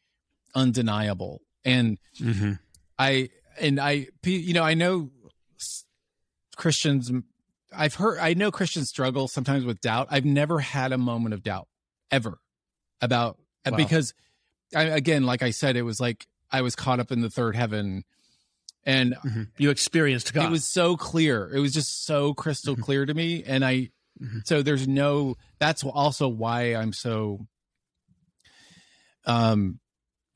Speaker 3: undeniable And
Speaker 2: Mhm.
Speaker 3: I and I you know I know Christians I've heard I know Christians struggle sometimes with doubt. I've never had a moment of doubt ever about
Speaker 2: Wow.
Speaker 3: because I, again like I said it was like I was caught up in the third heaven and
Speaker 2: Mhm. You experienced God.
Speaker 3: it was so clear. It was just so crystal
Speaker 2: Mhm.
Speaker 3: clear to me and I
Speaker 2: Mhm.
Speaker 3: so there's no that's also why I'm so um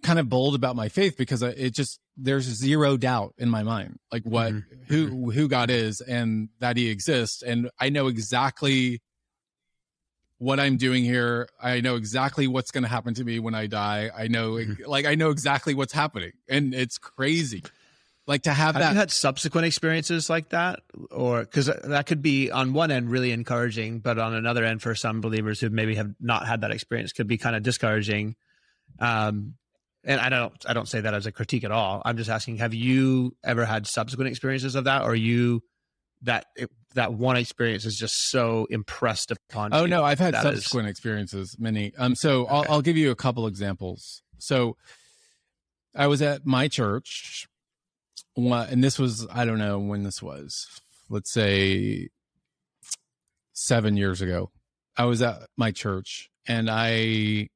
Speaker 3: kind of bold about my faith because it just there's zero doubt in my mind like what
Speaker 2: Mhm.
Speaker 3: who who God is and that he exists and I know exactly what I'm doing here. I know exactly what's going to happen to me when I die. I know like I know exactly what's happening and it's crazy. Like to have
Speaker 2: Have
Speaker 3: that
Speaker 2: you had subsequent experiences like that, or because that could be on one end really encouraging, but on another end for some believers who maybe have not had that experience could be kind of discouraging. Um, and I don't, I don't say that as a critique at all. I'm just asking: Have you ever had subsequent experiences of that, or you that that one experience is just so impressed upon?
Speaker 3: Oh
Speaker 2: you
Speaker 3: no, I've had
Speaker 2: that is-
Speaker 3: subsequent experiences, many. Um, so I'll, I'll give you a couple examples. So I was at my church, one- and this was I don't know when this was. Let's say seven years ago. I was at my church, and I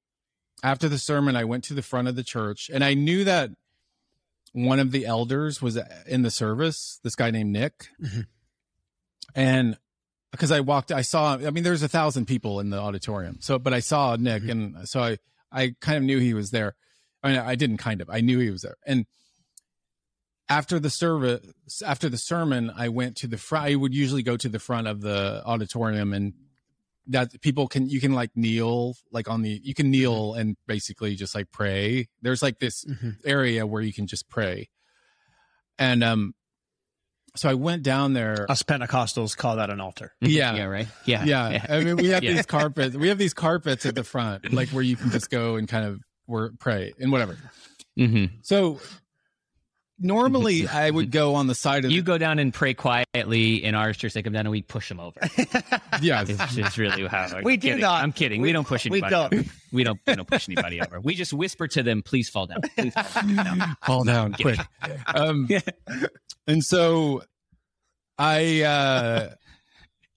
Speaker 3: after the sermon, I went to the front of the church, and I knew that one of the elders was in the service. This guy named Nick,
Speaker 2: Mhm.
Speaker 3: and because I walked, I saw. I mean, there's a thousand people in the auditorium. So, but I saw Nick,
Speaker 2: Mhm.
Speaker 3: and so I, I kind of knew he was there. I mean, I didn't kind of. I knew he was there. And after the service, after the sermon, I went to the front. I would usually go to the front of the auditorium, and that people can you can like kneel like on the you can kneel and basically just like pray. There's like this
Speaker 2: Mhm.
Speaker 3: area where you can just pray, and um, so I went down there.
Speaker 2: Us Pentecostals call that an altar.
Speaker 3: Yeah.
Speaker 1: yeah, right. Yeah,
Speaker 3: yeah, I mean, we have
Speaker 1: Yeah.
Speaker 3: these carpets. We have these carpets at the front, like where you can just go and kind of wor- pray and whatever.
Speaker 1: Mm-hmm.
Speaker 3: So normally I would go on the side of
Speaker 1: You go down and pray quietly in our church. They come down and we push them over.
Speaker 3: yeah,
Speaker 1: It's just really how I'm
Speaker 2: We do
Speaker 1: kidding.
Speaker 2: not.
Speaker 1: I'm kidding. We,
Speaker 2: We-
Speaker 1: don't push
Speaker 2: we
Speaker 1: anybody.
Speaker 2: don't.
Speaker 1: over. We don't. We don't push anybody over. We just whisper to them, "Please fall down. Please fall down." No.
Speaker 3: fall down quick. Um, and so I, uh,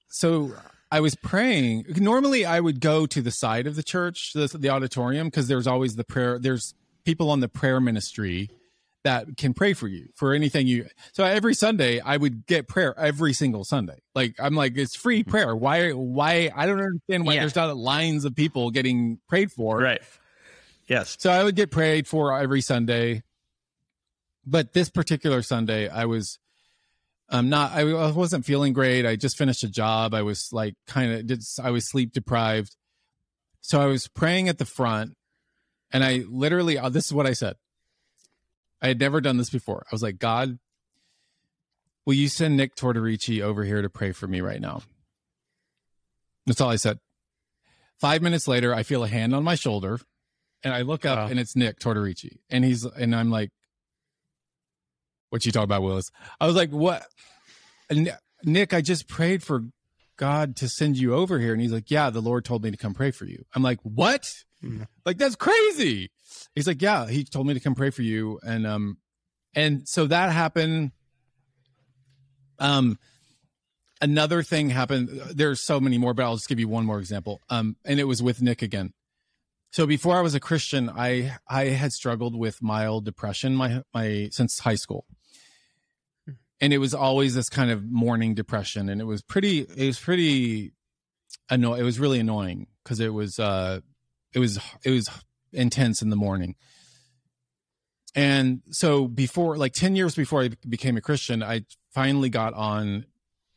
Speaker 3: so I was praying. Normally, I would go to the side of the church, the, the auditorium, because there's always the prayer. There's people on the prayer ministry that can pray for you for anything you. So every Sunday, I would get prayer every single Sunday. Like I'm like, it's free prayer. Why? Why? I don't understand why
Speaker 1: Yeah.
Speaker 3: there's not lines of people getting prayed for.
Speaker 2: Right. Yes.
Speaker 3: So I would get prayed for every Sunday. But this particular Sunday, I was i'm not I, I wasn't feeling great. I just finished a job. I was like kind of did I was sleep deprived. So I was praying at the front and I literally uh, this is what I said. I had never done this before. I was like, God, will you send Nick Tortorici over here to pray for me right now? That's all I said. Five minutes later, I feel a hand on my shoulder and I look up
Speaker 2: Wow.
Speaker 3: and it's Nick Tortorici. And he's and I'm like, What you talking about, Willis? I was like, What? And Nick, I just prayed for God to send you over here. And he's like, Yeah, the Lord told me to come pray for you. I'm like, What? Like, that's crazy. He's like, Yeah, he told me to come pray for you. And um, and so that happened. Um another thing happened. There's so many more, but I'll just give you one more example. Um, and it was with Nick again. So before I was a Christian, I I had struggled with mild depression my my since high school. And it was always this kind of morning depression and it was pretty it was pretty annoying it was really annoying because it was uh it was it was intense in the morning. And so before like 10 years before I became a Christian, I finally got on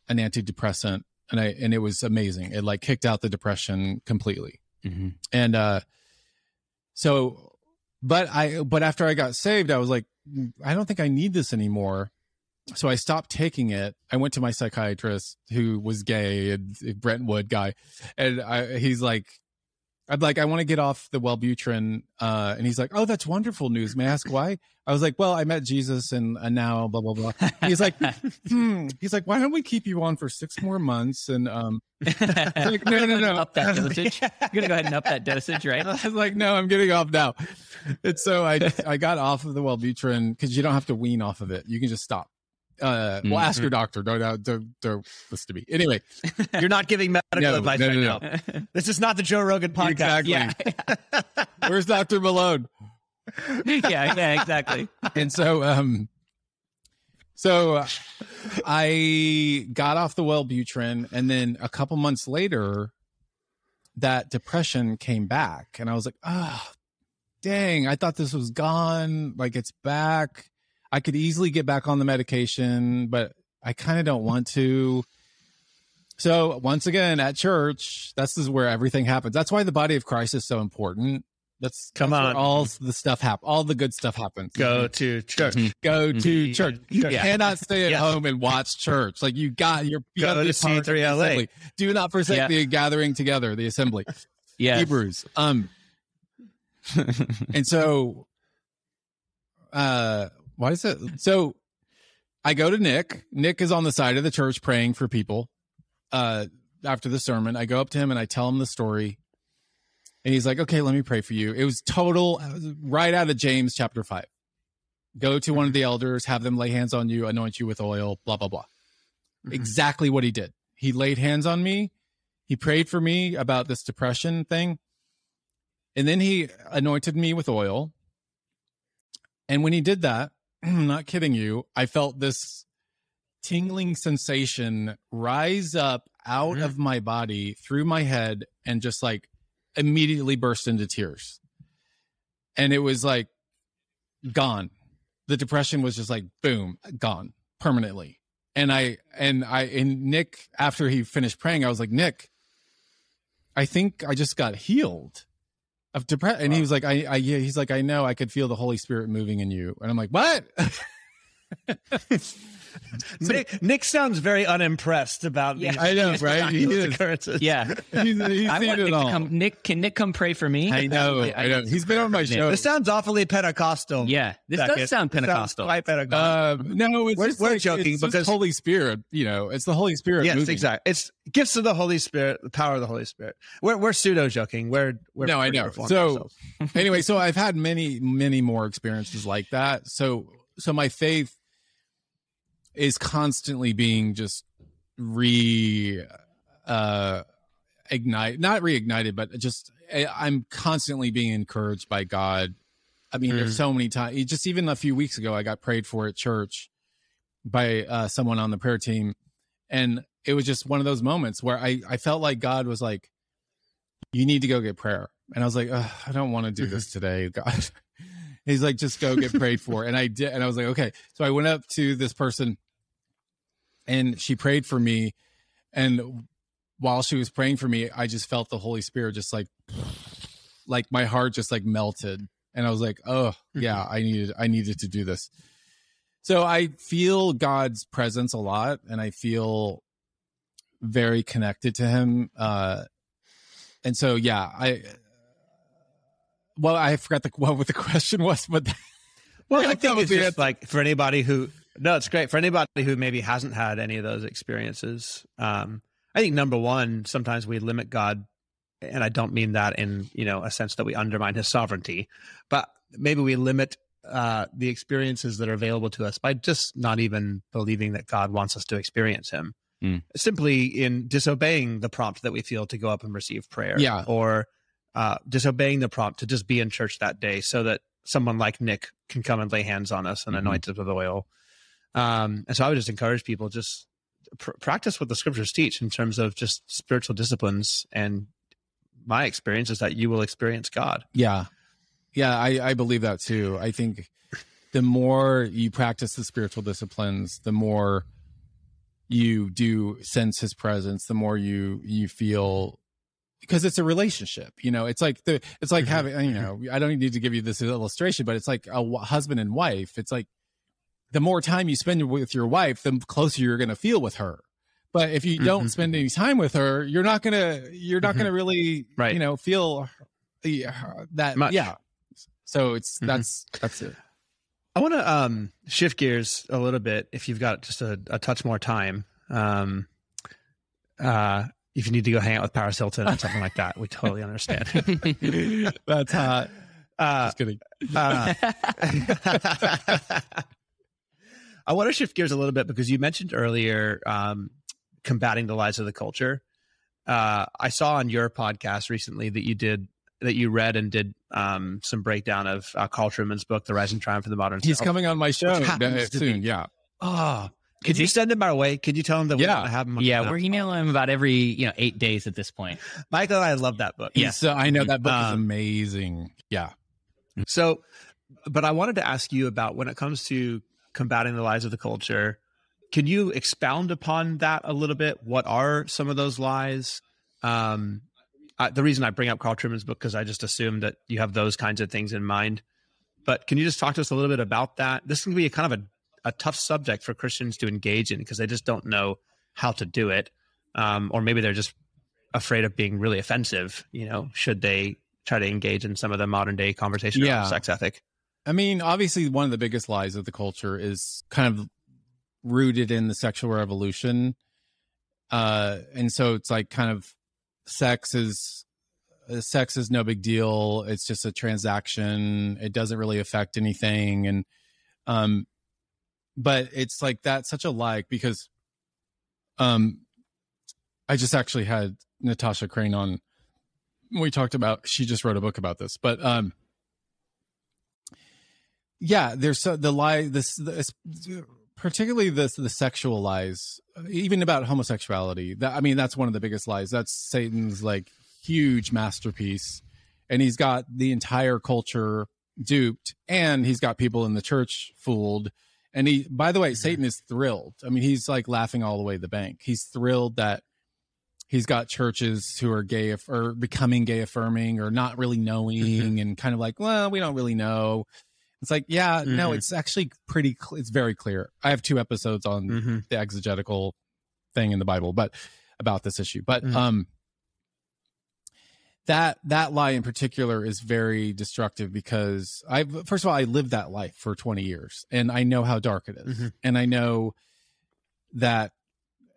Speaker 3: an antidepressant and I and it was amazing. It like kicked out the depression completely
Speaker 1: Mm-hmm.
Speaker 3: and uh so but i but after i got saved i was like i don't think i need this anymore so i stopped taking it i went to my psychiatrist who was gay and brentwood guy and I, he's like I'd like, I want to get off the Wellbutrin. Uh, and he's like, Oh, that's wonderful news. May I ask why? I was like, Well, I met Jesus and, and now blah, blah, blah. He's like, hmm. He's like, Why don't we keep you on for six more months? And, um, like, no, no, no.
Speaker 1: Up that dosage. You're gonna go ahead and up that dosage, right?
Speaker 3: I was like, No, I'm getting off now. And so I, I got off of the Wellbutrin because you don't have to wean off of it. You can just stop. Uh, well, ask your doctor. Don't, don't, don't, don't listen to me. Anyway,
Speaker 2: You're not giving medical
Speaker 3: No,
Speaker 2: advice
Speaker 3: no,
Speaker 2: right
Speaker 3: no,
Speaker 2: now. This is not the Joe Rogan podcast.
Speaker 3: Exactly.
Speaker 1: Yeah.
Speaker 3: where's Dr. Malone?
Speaker 1: yeah, yeah, exactly.
Speaker 3: and so um so uh, i got off the wellbutrin and then a couple months later that depression came back and i was like oh dang i thought this was gone like it's back i could easily get back on the medication but i kind of don't want to so once again at church this is where everything happens that's why the body of christ is so important that's
Speaker 2: Come
Speaker 3: that's where
Speaker 2: on.
Speaker 3: all the stuff happen all the good stuff happens
Speaker 2: Go to church.
Speaker 1: Mhm.
Speaker 3: go to
Speaker 2: Mhm.
Speaker 3: church. You
Speaker 2: Yeah.
Speaker 3: cannot stay at
Speaker 2: Yes.
Speaker 3: home and watch church. Like you got your you
Speaker 2: Go
Speaker 3: gotta be
Speaker 2: to
Speaker 3: a part of the
Speaker 2: C3LA.
Speaker 3: assembly. Do not forsake
Speaker 1: Yeah.
Speaker 3: the gathering together, the assembly.
Speaker 1: Yeah.
Speaker 3: Hebrews. Um, and so, uh, what is it? So, I go to Nick. Nick is on the side of the church praying for people. Uh, after the sermon, I go up to him and I tell him the story. And he's like, okay, let me pray for you. It was total, right out of James chapter five. Go to one of the elders, have them lay hands on you, anoint you with oil, blah, blah, blah.
Speaker 2: Mhm.
Speaker 3: Exactly what he did. He laid hands on me. He prayed for me about this depression thing. And then he anointed me with oil. And when he did that, I'm not kidding you, I felt this tingling sensation rise up out
Speaker 2: Mhm.
Speaker 3: of my body through my head and just like immediately burst into tears. And it was like gone. The depression was just like boom, gone permanently. And I and I and Nick after he finished praying, I was like, "Nick, I think I just got healed of depression." And he was like, "I, I, yeah." He's like, "I know. I could feel the Holy Spirit moving in you." And I'm like, "What?"
Speaker 2: Nick, Nick sounds very unimpressed about
Speaker 1: Yeah.
Speaker 2: these
Speaker 3: I know, right? He
Speaker 2: miraculous
Speaker 3: is.
Speaker 2: occurrences.
Speaker 1: Yeah.
Speaker 3: he's, he's
Speaker 1: I
Speaker 3: seen
Speaker 1: want
Speaker 3: it
Speaker 1: Nick
Speaker 3: all.
Speaker 1: to come. Nick, can Nick come pray for me?
Speaker 3: I know, I, know. He's been on my show.
Speaker 2: This sounds awfully Pentecostal.
Speaker 1: Yeah, this
Speaker 2: Beckett.
Speaker 1: does sound
Speaker 2: Sounds
Speaker 1: Pentecostal.
Speaker 2: quite Pentecostal.
Speaker 3: Um, no, it's
Speaker 2: We're-
Speaker 3: just
Speaker 2: we're
Speaker 3: like-
Speaker 2: joking
Speaker 3: it's just
Speaker 2: because-
Speaker 3: Holy Spirit. You know, it's the Holy Spirit.
Speaker 2: yes,
Speaker 3: moving.
Speaker 2: exactly. It's gifts of the Holy Spirit, the power of the Holy Spirit. We're we're pseudo joking. We're, we're
Speaker 3: No, I
Speaker 2: pretty
Speaker 3: know. So- anyway, so I've had many, many more experiences like that. So, so my faith is constantly being just re, uh, ignite, not reignited, but just I- I'm constantly being encouraged by God. I mean, there's
Speaker 2: Mm.
Speaker 3: so many times. Just even a few weeks ago, I got prayed for at church by uh, someone on the prayer team, and it was just one of those moments where I I felt like God was like, "You need to go get prayer," and I was like, "I don't want to do this today, God." He's like, "Just go get prayed for," and I did, and I was like, "Okay." So I went up to this person, and she prayed for me, and while she was praying for me, I just felt the Holy Spirit just like, like my heart just like melted, and I was like, "Oh yeah, I needed, I needed to do this." So I feel God's presence a lot, and I feel very connected to Him. Uh, and so, yeah, I. Well, I forgot the what the question was, but
Speaker 2: Well, I think
Speaker 3: was
Speaker 2: it's just like for anybody who no, it's great for anybody who maybe hasn't had any of those experiences. Um, I think number one, sometimes we limit God, and I don't mean that in you know a sense that we undermine His sovereignty, but maybe we limit uh, the experiences that are available to us by just not even believing that God wants us to experience Him.
Speaker 1: Mm.
Speaker 2: Simply in disobeying the prompt that we feel to go up and receive prayer,
Speaker 3: Yeah.
Speaker 2: or uh, disobeying the prompt to just be in church that day, so that someone like Nick can come and lay hands on us and
Speaker 1: Mhm.
Speaker 2: anoint us with oil. Um, and so I would just encourage people just pr- practice what the scriptures teach in terms of just spiritual disciplines. And my experience is that you will experience God.
Speaker 3: Yeah. Yeah, I, I believe that too. I think the more you practice the spiritual disciplines, the more you do sense his presence, the more you you feel because it's a relationship. You know, it's like the it's like
Speaker 2: Mhm.
Speaker 3: having you know, I don't need to give you this illustration, but it's like a w- husband and wife. It's like the more time you spend with your wife, the closer you're going to feel with her. but if you don't
Speaker 2: Mhm.
Speaker 3: spend any time with her you're not gonna you're not
Speaker 2: Mhm.
Speaker 3: gonna really
Speaker 2: Right.
Speaker 3: you know feel that
Speaker 2: Much.
Speaker 3: yeah so it's
Speaker 2: Mhm.
Speaker 3: that's that's it
Speaker 2: I want to um, shift gears a little bit if you've got just a, a touch more time. Um, uh, if you need to go hang out with Paris Hilton or something like that, we totally understand.
Speaker 3: that's hot
Speaker 2: Uh,
Speaker 3: just kidding
Speaker 2: uh, I want to shift gears a little bit because you mentioned earlier um, combating the lies of the culture. Uh, I saw on your podcast recently that you did that you read and did um, some breakdown of uh, Carl Trueman's book, The Rise and Triumph of the Modern
Speaker 3: he's
Speaker 2: Self.
Speaker 3: coming on my show
Speaker 2: Which happens
Speaker 3: uh,
Speaker 2: to
Speaker 3: soon
Speaker 2: be-
Speaker 3: yeah
Speaker 2: Oh, could
Speaker 1: Is
Speaker 2: you send him our way? Could you tell him that
Speaker 3: Yeah.
Speaker 2: we're gonna have him? on
Speaker 1: yeah, we're emailing him about every you know eight days at this point.
Speaker 2: Michael I love that book.
Speaker 1: Yeah.
Speaker 3: so i know that book is
Speaker 2: Um,
Speaker 3: amazing yeah
Speaker 2: So, but I wanted to ask you about when it comes to combating the lies of the culture. Can you expound upon that a little bit? What are some of those lies? Um, I, the reason I bring up Carl Trueman's book because I just assume that you have those kinds of things in mind. But can you just talk to us a little bit about that? This can be a kind of a, a tough subject for Christians to engage in because they just don't know how to do it, um, or maybe they're just afraid of being really offensive. You know, should they try to engage in some of the modern day conversation
Speaker 3: Yeah.
Speaker 2: around sex ethic?
Speaker 3: I mean, obviously, one of the biggest lies of the culture is kind of rooted in the sexual revolution. Uh, and so it's like kind of sex is uh, sex is no big deal. It's just a transaction. It doesn't really affect anything. And, um, but it's like that's such a lie because, um, I just actually had Natasha Crain on. We talked about. She just wrote a book about this, but um, yeah there's so the lie this, this particularly the the sexual lies even about homosexuality that i mean that's one of the biggest lies. That's satan's like huge masterpiece. And he's got the entire culture duped and he's got people in the church fooled. And he by the way mm-hmm. satan is thrilled. I mean he's like laughing all the way to the bank. He's thrilled that he's got churches who are gay or becoming gay affirming or not really knowing mm-hmm. and kind of like well we don't really know it's like yeah no
Speaker 2: Mhm.
Speaker 3: it's actually pretty cl- it's very clear i have two episodes on
Speaker 2: Mm-hmm.
Speaker 3: the exegetical thing in the bible but about this issue but
Speaker 2: Mhm.
Speaker 3: um that that lie in particular is very destructive because i first of all i lived that life for 20 years and i know how dark it is.
Speaker 2: Mhm.
Speaker 3: and i know that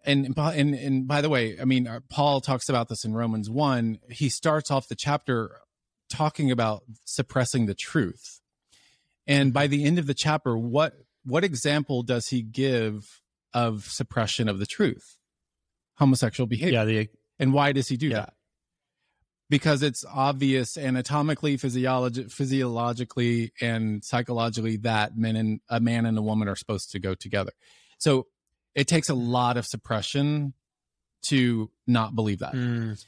Speaker 3: and and and by the way i mean uh, paul talks about this in romans 1 he starts off the chapter talking about suppressing the truth and by the end of the chapter what what example does he give of suppression of the truth homosexual behavior
Speaker 2: Yeah, the
Speaker 3: and why does he do
Speaker 2: Yeah.
Speaker 3: that? Because it's obvious anatomically, physiologi- physiologically, and psychologically that men and a man and a woman are supposed to go together. So it takes a lot of suppression to not believe that.
Speaker 2: Mm,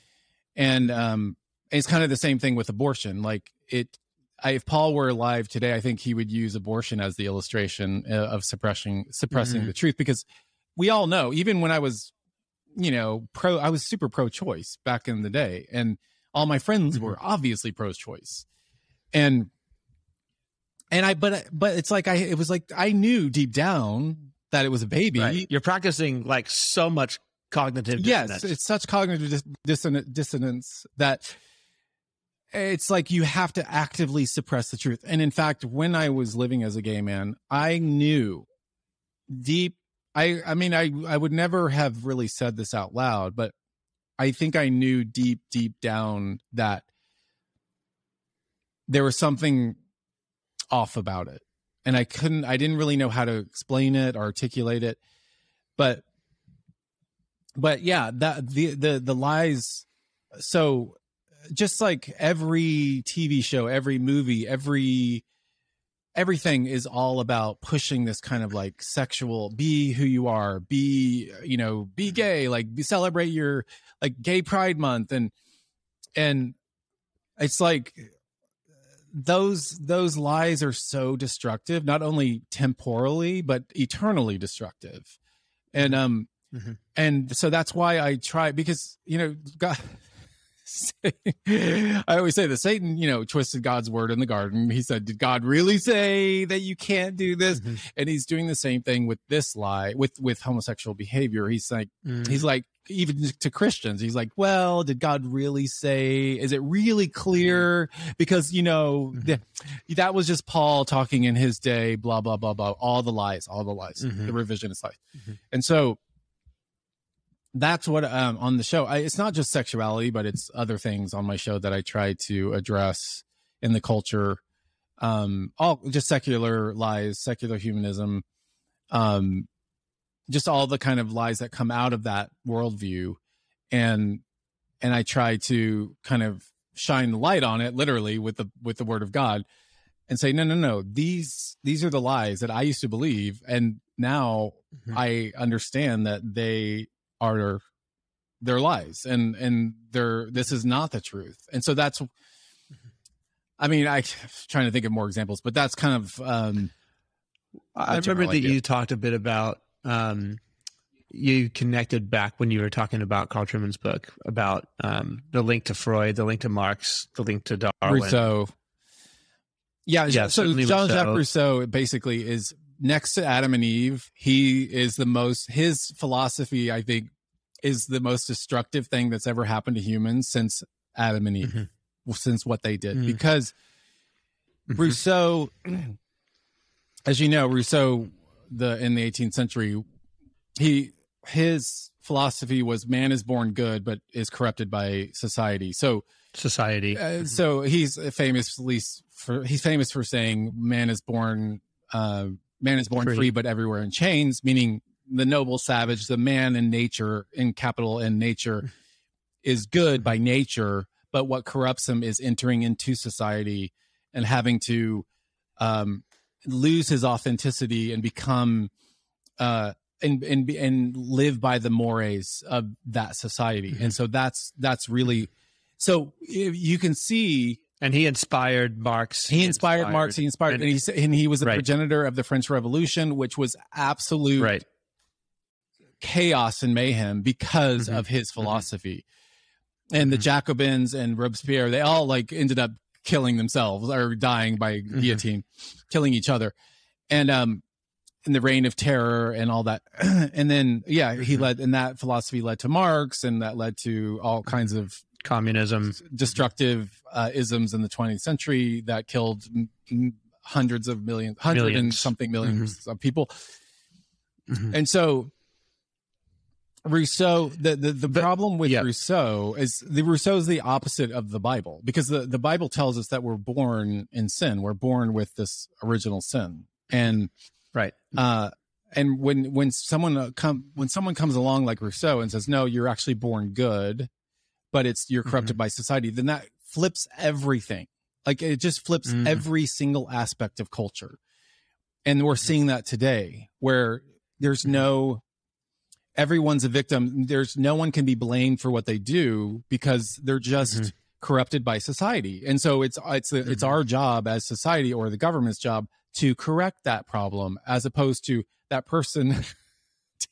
Speaker 3: And um, it's kind of the same thing with abortion. Like it, I, if Paul were alive today, I think he would use abortion as the illustration uh, of suppressing suppressing
Speaker 2: Mhm.
Speaker 3: the truth because we all know. Even when I was, you know, pro, I was super pro-choice back in the day, and all my friends
Speaker 2: Mhm.
Speaker 3: were obviously pro-choice, and and I, but but it's like I, it was like I knew deep down that it was a baby.
Speaker 2: right. You're practicing like so much cognitive
Speaker 3: yes it's such cognitive dis- dissonance, dissonance that it's like you have to actively suppress the truth. And in fact when i was living as a gay man i knew deep i i mean i i would never have really said this out loud but i think i knew deep deep down that there was something off about it. And i couldn't i didn't really know how to explain it or articulate it. But but yeah that the the the lies so just like every tv show every movie every everything is all about pushing this kind of like sexual be who you are be you know be gay like be, celebrate your like gay pride month and and it's like those those lies are so destructive not only temporally but eternally destructive. And um
Speaker 2: Mhm.
Speaker 3: and so that's why i try because you know god I always say that Satan, you know, twisted God's word in the garden. He said, "Did God really say that you can't do this?"
Speaker 2: Mhm.
Speaker 3: And he's doing the same thing with this lie, with with homosexual behavior. He's like,
Speaker 2: Mm.
Speaker 3: he's like, even to Christians, he's like, "Well, did God really say? Is it really clear?" Because you know,
Speaker 2: Mhm.
Speaker 3: the- that was just Paul talking in his day. Blah blah blah blah. All the lies, all the lies,
Speaker 2: Mhm.
Speaker 3: the revisionist lies, and so that's what um on the show. I, it's not just sexuality but it's other things on my show that i try to address in the culture. Um all just secular lies secular humanism um just all the kind of lies that come out of that worldview. And and i try to kind of shine the light on it literally with the with the word of god and say no no no. These these are the lies that i used to believe and now
Speaker 2: Mhm.
Speaker 3: i understand that they are their lies and and they're this is not the truth and so that's i mean i am trying to think of more examples but that's kind of um
Speaker 2: I remember that
Speaker 3: idea.
Speaker 2: you talked a bit about um, you connected back when you were talking about Carl Trueman's book about um, the link to Freud, the link to Marx, the link to Darwin.
Speaker 3: rousseau yeah,
Speaker 2: Yeah,
Speaker 3: so Jean Jacques
Speaker 2: Rousseau.
Speaker 3: Rousseau basically is next to Adam and Eve. He is the most his philosophy, I think, is the most destructive thing that's ever happened to humans since Adam and Eve,
Speaker 2: Mhm.
Speaker 3: since what they did.
Speaker 2: Mhm.
Speaker 3: Because
Speaker 2: Mhm.
Speaker 3: Rousseau, as you know, Rousseau, the in the 18th century, he his philosophy was man is born good but is corrupted by society. So
Speaker 2: Society.
Speaker 3: uh, so he's famously for he's famous for saying man is born uh, man is born
Speaker 2: Free.
Speaker 3: free. but everywhere in chains meaning the noble savage the man in nature in capital in nature is good by nature but what corrupts him is entering into society and having to um, lose his authenticity and become uh, and and and live by the mores of that society
Speaker 2: Mhm.
Speaker 3: and so that's that's really so you can see
Speaker 2: and he inspired Marx.
Speaker 3: he inspired Marx. He inspired,
Speaker 2: and-
Speaker 3: and, he and he was the
Speaker 2: Right.
Speaker 3: progenitor of the French Revolution, which was absolute
Speaker 2: right.
Speaker 3: chaos and mayhem because
Speaker 2: Mhm.
Speaker 3: of his philosophy. And the
Speaker 2: Mhm.
Speaker 3: Jacobins and Robespierre, they all like ended up killing themselves or dying by
Speaker 2: Mhm.
Speaker 3: guillotine, killing each other, and um, in the reign of terror and all that. and then yeah, he led, and that philosophy led to Marx, and that led to all kinds of
Speaker 2: Communism.
Speaker 3: destructive uh, isms in the 20th century that killed m- hundreds of millions, hundred and
Speaker 2: Millions.
Speaker 3: something 1000000s of people.
Speaker 2: Mhm.
Speaker 3: And so Rousseau, the the, the
Speaker 2: But-
Speaker 3: problem with
Speaker 2: yeah.
Speaker 3: Rousseau is the Rousseau is the opposite of the Bible because the, the Bible tells us that we're born in sin. We're born with this original sin. And
Speaker 2: Right.
Speaker 3: uh and when when someone uh, come when someone comes along like Rousseau and says no you're actually born good but it's you're corrupted by society then that flips everything like it just flips
Speaker 2: Mhm.
Speaker 3: every single aspect of culture and we're seeing that today where there's no everyone's a victim there's no one can be blamed for what they do because they're just
Speaker 2: Mhm.
Speaker 3: corrupted by society and so it's it's it's
Speaker 2: Mhm.
Speaker 3: our job as society or the government's job to correct that problem as opposed to that person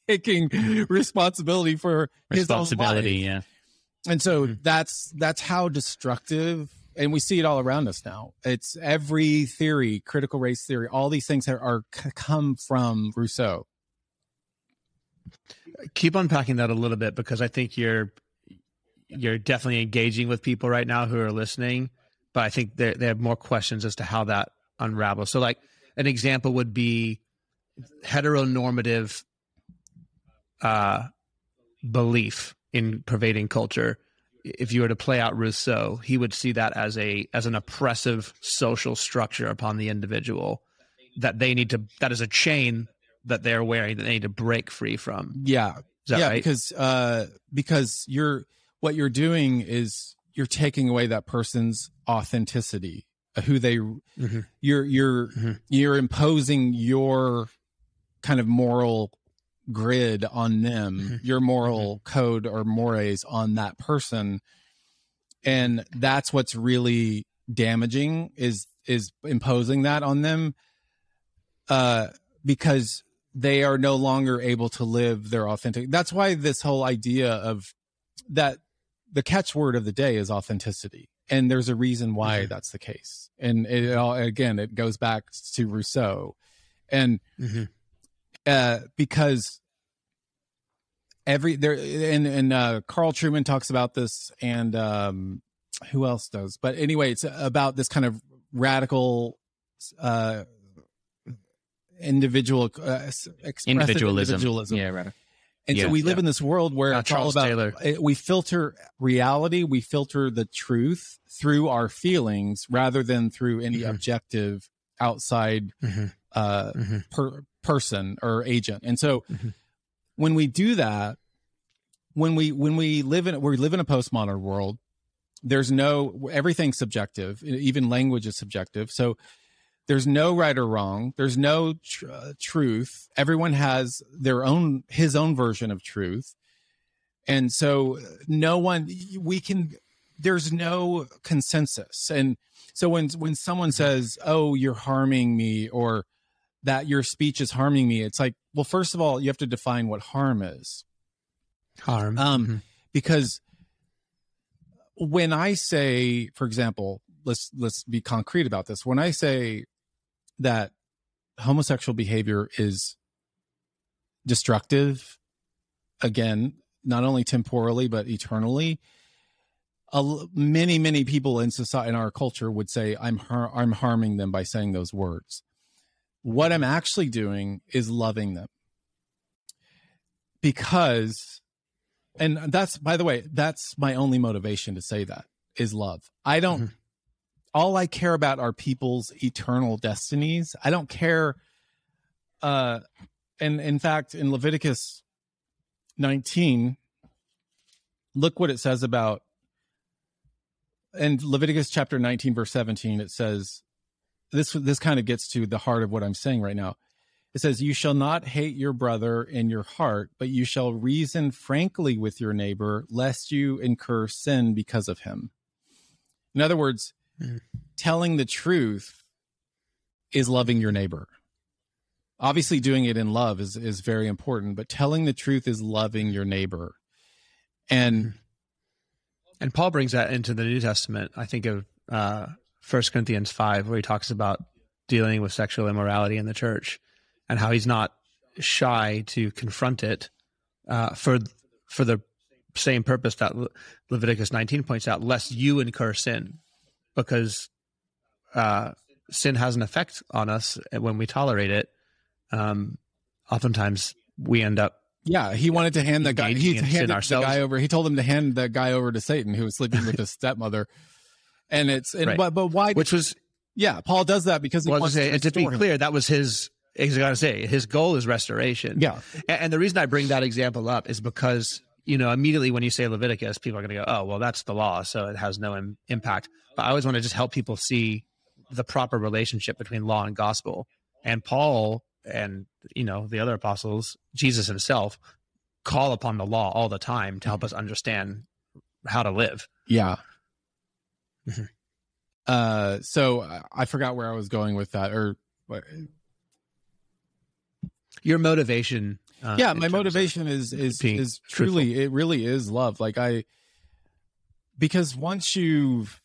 Speaker 3: taking responsibility for his own
Speaker 1: Responsibility.
Speaker 3: life.
Speaker 1: Yeah.
Speaker 3: And so
Speaker 2: Mhm.
Speaker 3: that's that's how destructive and we see it all around us now it's every theory critical race theory all these things are, are come from rousseau
Speaker 2: Keep unpacking that a little bit because I think you're you're definitely engaging with people right now who are listening, but I think they they have more questions as to how that unravels. So, like an example would be heteronormative uh, belief in pervading culture. If you were to play out Rousseau, he would see that as a as an oppressive social structure upon the individual that they need to that is a chain that they're wearing that they need to break free from.
Speaker 3: yeah
Speaker 2: Is that
Speaker 3: yeah
Speaker 2: right?
Speaker 3: because uh because you're what you're doing is you're taking away that person's authenticity uh, who they
Speaker 2: Mhm.
Speaker 3: you're you're
Speaker 2: Mhm.
Speaker 3: you're imposing your kind of moral grid on them
Speaker 2: Mhm.
Speaker 3: your moral code or mores on that person and that's what's really damaging is is imposing that on them uh because they are no longer able to live their authentic that's why this whole idea of that the catchword of the day is authenticity and there's a reason why
Speaker 2: Mhm.
Speaker 3: that's the case and it all again it goes back to rousseau and
Speaker 2: Mhm.
Speaker 3: Uh because every there and and uh carl trueman talks about this and um who else does but anyway it's about this kind of radical uh individual uh,
Speaker 1: Individualism.
Speaker 3: individualism
Speaker 1: Yeah, right.
Speaker 3: and so we live in this world where it's all
Speaker 2: Charles
Speaker 3: about
Speaker 2: Taylor.
Speaker 3: it- we filter reality, we filter the truth through our feelings rather than through any
Speaker 2: Mhm.
Speaker 3: objective outside
Speaker 2: Mhm.
Speaker 3: Uh,
Speaker 2: Mhm.
Speaker 3: per, person or agent. And so
Speaker 2: Mhm.
Speaker 3: when we do that, when we when we live in we live in a postmodern world, there's no everything's subjective. Even language is subjective. So there's no right or wrong. There's no tr- uh, truth. Everyone has their own his own version of truth, and so no one we can. There's no consensus, and so when when someone says, "Oh, you're harming me," or that your speech is harming me, it's like, well, first of all, you have to define what harm is
Speaker 2: Harm.
Speaker 3: Um,
Speaker 2: Mhm.
Speaker 3: because when I say, for example, let's let's be concrete about this. When I say that homosexual behavior is destructive, again, not only temporally but eternally, many many people in society in our culture would say I'm har- I'm harming them by saying those words. What I'm actually doing is loving them. Because and that's by the way that's my only motivation to say that is love. I don't
Speaker 2: Mhm.
Speaker 3: all i care about are people's eternal destinies. I don't care uh and in fact in leviticus 19 look what it says about in leviticus chapter 19 verse 17 it says this this kind of gets to the heart of what i'm saying right now it says, You shall not hate your brother in your heart, but you shall reason frankly with your neighbor, lest you incur sin because of him. In other words,
Speaker 2: Mhm.
Speaker 3: telling the truth is loving your neighbor. Obviously, doing it in love is, is very important, but telling the truth is loving your neighbor. And
Speaker 2: And Paul brings that into the New Testament. I think of uh, 1 Corinthians 5, where he talks about dealing with sexual immorality in the church and how he's not shy to confront it uh, for for the same purpose that Le- Leviticus 19 points out, lest you incur sin, because uh, sin has an effect on us when we tolerate it. Um, oftentimes, we end up
Speaker 3: yeah, he wanted to hand the guy, he handed the guy over, he told him to hand the guy over to Satan who was sleeping with his stepmother. And it's, and,
Speaker 2: Right.
Speaker 3: but, but why?
Speaker 2: which was
Speaker 3: yeah, Paul does that because he
Speaker 2: well,
Speaker 3: wants
Speaker 2: to say,
Speaker 3: to,
Speaker 2: to be
Speaker 3: him.
Speaker 2: clear, that was his. He's got to say his goal is restoration.
Speaker 3: Yeah.
Speaker 2: And, and the reason I bring that example up is because you know immediately when you say Leviticus, people are going to go, "Oh, well, that's the law, so it has no Im- impact." But I always want to just help people see the proper relationship between law and gospel. And Paul and you know the other apostles, Jesus himself, call upon the law all the time to help us understand how to live.
Speaker 3: Yeah.
Speaker 2: Mhm.
Speaker 3: Uh, so I- forgot where I was going with that, or
Speaker 2: Your motivation. Uh,
Speaker 3: yeah, my motivation is is is truly it really is love. Like I, because once you've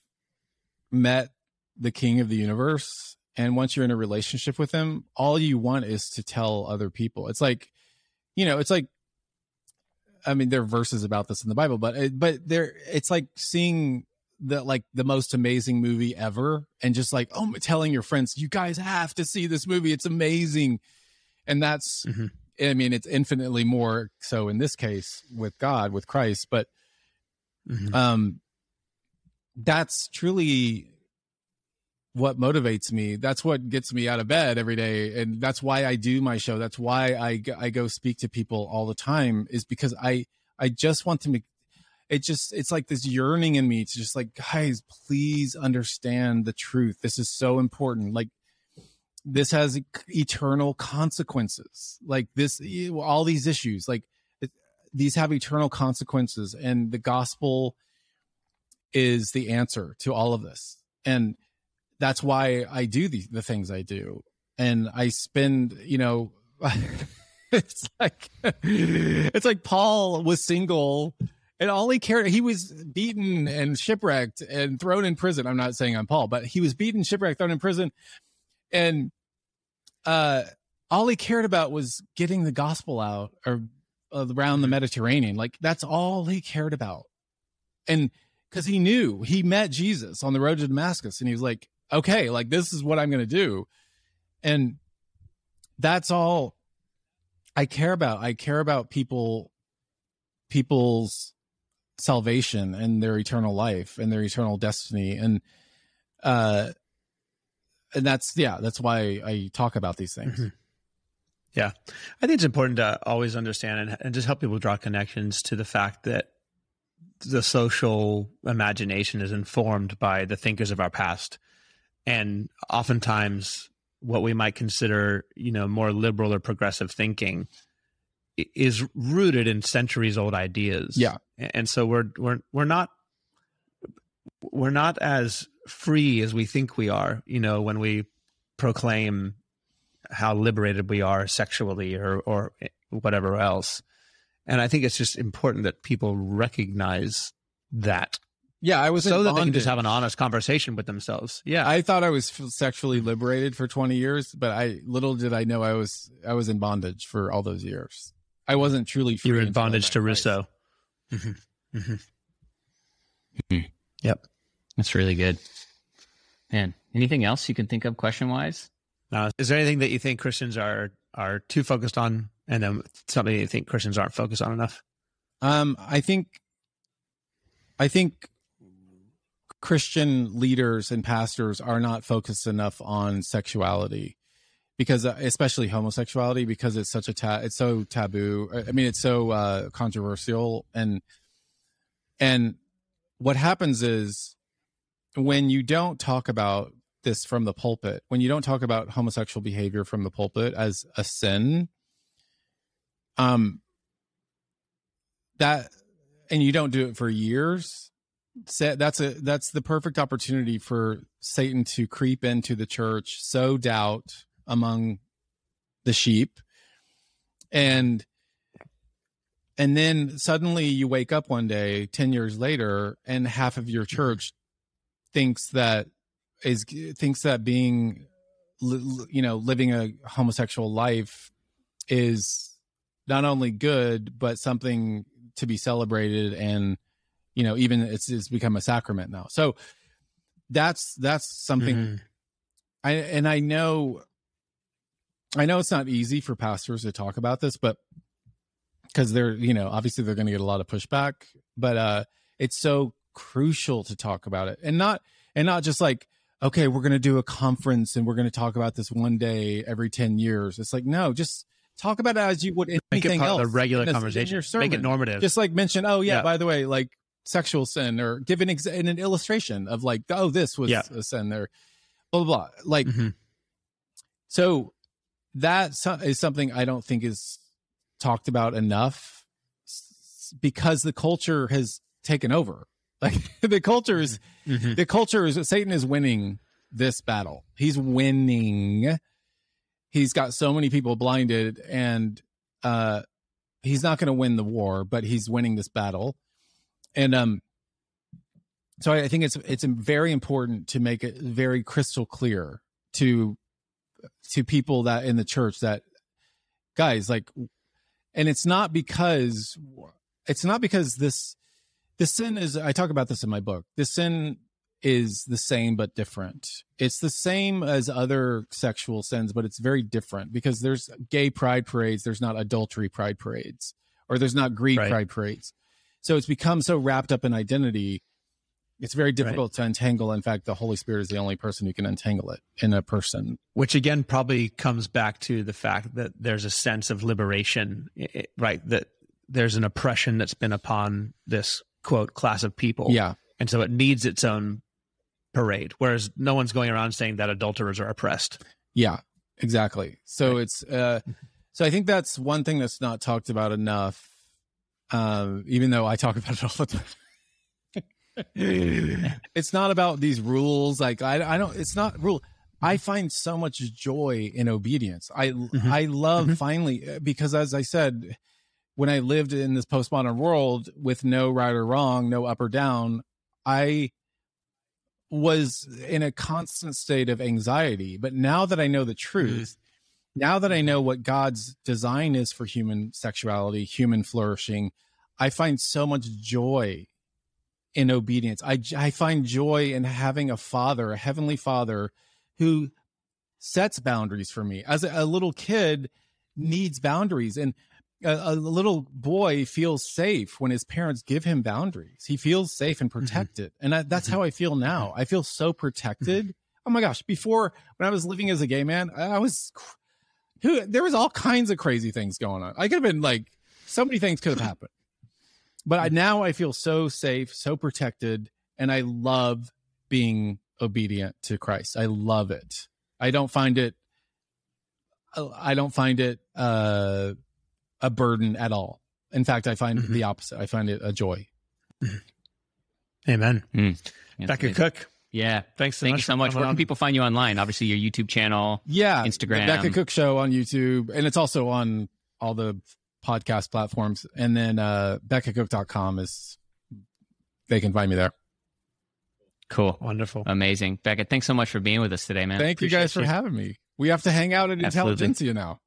Speaker 3: met the King of the Universe, and once you're in a relationship with him, all you want is to tell other people. It's like, you know, it's like. I mean, there are verses about this in the Bible, but it, but there, it's like seeing the like the most amazing movie ever, and just like oh, telling your friends, you guys have to see this movie. It's amazing, and that's
Speaker 2: Mhm.
Speaker 3: I mean, it's infinitely more so in this case with God, with Christ, but
Speaker 2: Mhm.
Speaker 3: um that's truly what motivates me. That's what gets me out of bed every day and that's why I do my show. That's why i i go speak to people all the time is because I I just want them to make it just it's like this yearning in me to just like guys please understand the truth. This is so important. Like this has eternal consequences like this all these issues like these have eternal consequences and the gospel is the answer to all of this and that's why i do the, the things i do and i spend you know it's like it's like paul was single and all he cared he was beaten and shipwrecked and thrown in prison. I'm not saying i'm paul but he was beaten shipwrecked thrown in prison. And uh all he cared about was getting the gospel out or uh, around the mediterranean. Like that's all he cared about. And because he knew he met jesus on the road to damascus and he was like okay like this is what i'm gonna do. And that's all i care about. I care about people people's salvation and their eternal life and their eternal destiny and uh and that's yeah that's why i talk about these things
Speaker 2: Mhm. Yeah. I think it's important to always understand and, and just help people draw connections to the fact that the social imagination is informed by the thinkers of our past. And oftentimes, what we might consider, you know, more liberal or progressive thinking is rooted in centuries old ideas.
Speaker 3: Yeah.
Speaker 2: And so we're we're we're not we're not as free as we think we are, you know, when we proclaim how liberated we are sexually or or whatever else. And I think it's just important that people recognize that
Speaker 3: yeah i was
Speaker 2: so that they can just
Speaker 3: bondage.
Speaker 2: have an honest conversation with themselves. Yeah.
Speaker 3: I thought I was sexually liberated for 20 years, but I little did I know I was I was in bondage for all those years. I wasn't truly free.
Speaker 2: you were in
Speaker 3: until I
Speaker 2: bondage
Speaker 3: met
Speaker 2: to
Speaker 3: Christ.
Speaker 2: Rousseau. Mhm. Mhm.
Speaker 1: That's really good. Man, anything else you can think of question wise?
Speaker 2: Now, is there anything that you think Christians are are too focused on, and then something you think Christians aren't focused on enough?
Speaker 3: Um, I think, I think Christian leaders and pastors are not focused enough on sexuality, because uh, especially homosexuality, because it's such a ta- it's so taboo. I mean, it's so uh, controversial, and and what happens is when you don't talk about this from the pulpit, when you don't talk about homosexual behavior from the pulpit as a sin, um, that and you don't do it for years that's a that's the perfect opportunity for satan to creep into the church sow doubt among the sheep and and then suddenly you wake up one day 10 years later and half of your church thinks that is thinks that being you know living a homosexual life is not only good but something to be celebrated and you know even it's it's become a sacrament now so that's that's something
Speaker 2: Mhm.
Speaker 3: i and i know i know it's not easy for pastors to talk about this but because they're you know obviously they're going to get a lot of pushback but uh it's so crucial to talk about it and not and not just like okay we're going to do a conference and we're going to talk about this one day every 10 years it's like no just talk about it as you would
Speaker 2: Make
Speaker 3: anything
Speaker 2: it part
Speaker 3: else
Speaker 2: of the regular
Speaker 3: in a- in
Speaker 2: conversation.
Speaker 3: your
Speaker 2: Make it normative.
Speaker 3: just like mention oh yeah,
Speaker 2: Yeah.
Speaker 3: by the way like sexual sin or give an, ex- an illustration of like oh this was
Speaker 2: Yeah.
Speaker 3: a sin there blah blah blah like
Speaker 2: Mhm.
Speaker 3: so that is something i don't think is talked about enough because the culture has taken over. Like the culture is
Speaker 2: Mhm.
Speaker 3: the culture is satan is winning this battle. He's winning. He's got so many people blinded and uh he's not going to win the war but he's winning this battle. And um so I, I think it's it's very important to make it very crystal clear to to people that in the church that guys like and it's not because it's not because this this sin is i talk about this in my book. This sin is the same but different. It's the same as other sexual sins but it's very different because there's gay pride parades there's not adultery pride parades or there's not greed
Speaker 2: Right.
Speaker 3: pride parades. So it's become so wrapped up in identity it's very difficult to untangle in fact the holy spirit is the only person who can untangle it in a person
Speaker 2: which again probably comes back to the fact that there's a sense of liberation right that there's an oppression that's been upon this quote class of people
Speaker 3: yeah
Speaker 2: and so it needs its own parade whereas no one's going around saying that adulterers are oppressed
Speaker 3: Yeah, exactly. So it's uh so I think that's one thing that's not talked about enough. Um, even though I talk about it all the time. it's not about these rules. Like I I don't it's not rule. I mm-hmm. find so much joy in obedience. I mm-hmm. I love
Speaker 2: Mhm.
Speaker 3: finally because as I said, when I lived in this postmodern world with no right or wrong, no up or down, I was in a constant state of anxiety. But now that I know the mm-hmm. truth, now that I know what God's design is for human sexuality, human flourishing, I find so much joy in obedience. I, I find joy in having a father, a heavenly father who sets boundaries for me. As a, a little kid needs boundaries and a, a, little boy feels safe when his parents give him boundaries. He feels safe and mm-hmm. protected. Mm-hmm. And I, that's mm-hmm. how I feel now. I feel so protected. Mm-hmm. Oh my gosh, before when I was living as a gay man, I was who there was all kinds of crazy things going on. I could have been like so many things could have happened. But I, now I feel so safe, so protected, and I love being obedient to Christ. I love it. I don't find it I don't find it uh, a burden at all. In fact, I find mm-hmm. the opposite. I find it a joy.
Speaker 2: Mm-hmm. Amen. Mm. Beckett amazing. Cook.
Speaker 1: Yeah. Thanks so Thank much you so much. Where can people find you online? Obviously, your YouTube channel.
Speaker 3: Yeah.
Speaker 1: Instagram.
Speaker 3: Beckett Cook Show on YouTube. And it's also on all the podcast platforms. And then uh, BeckettCook.com is, they can find me there.
Speaker 1: Cool.
Speaker 2: Wonderful.
Speaker 1: Amazing. Beckett, thanks so much for being with us today, man.
Speaker 3: Thank Appreciate you guys for having me. We have to hang out at Absolutely. Intelligentsia now.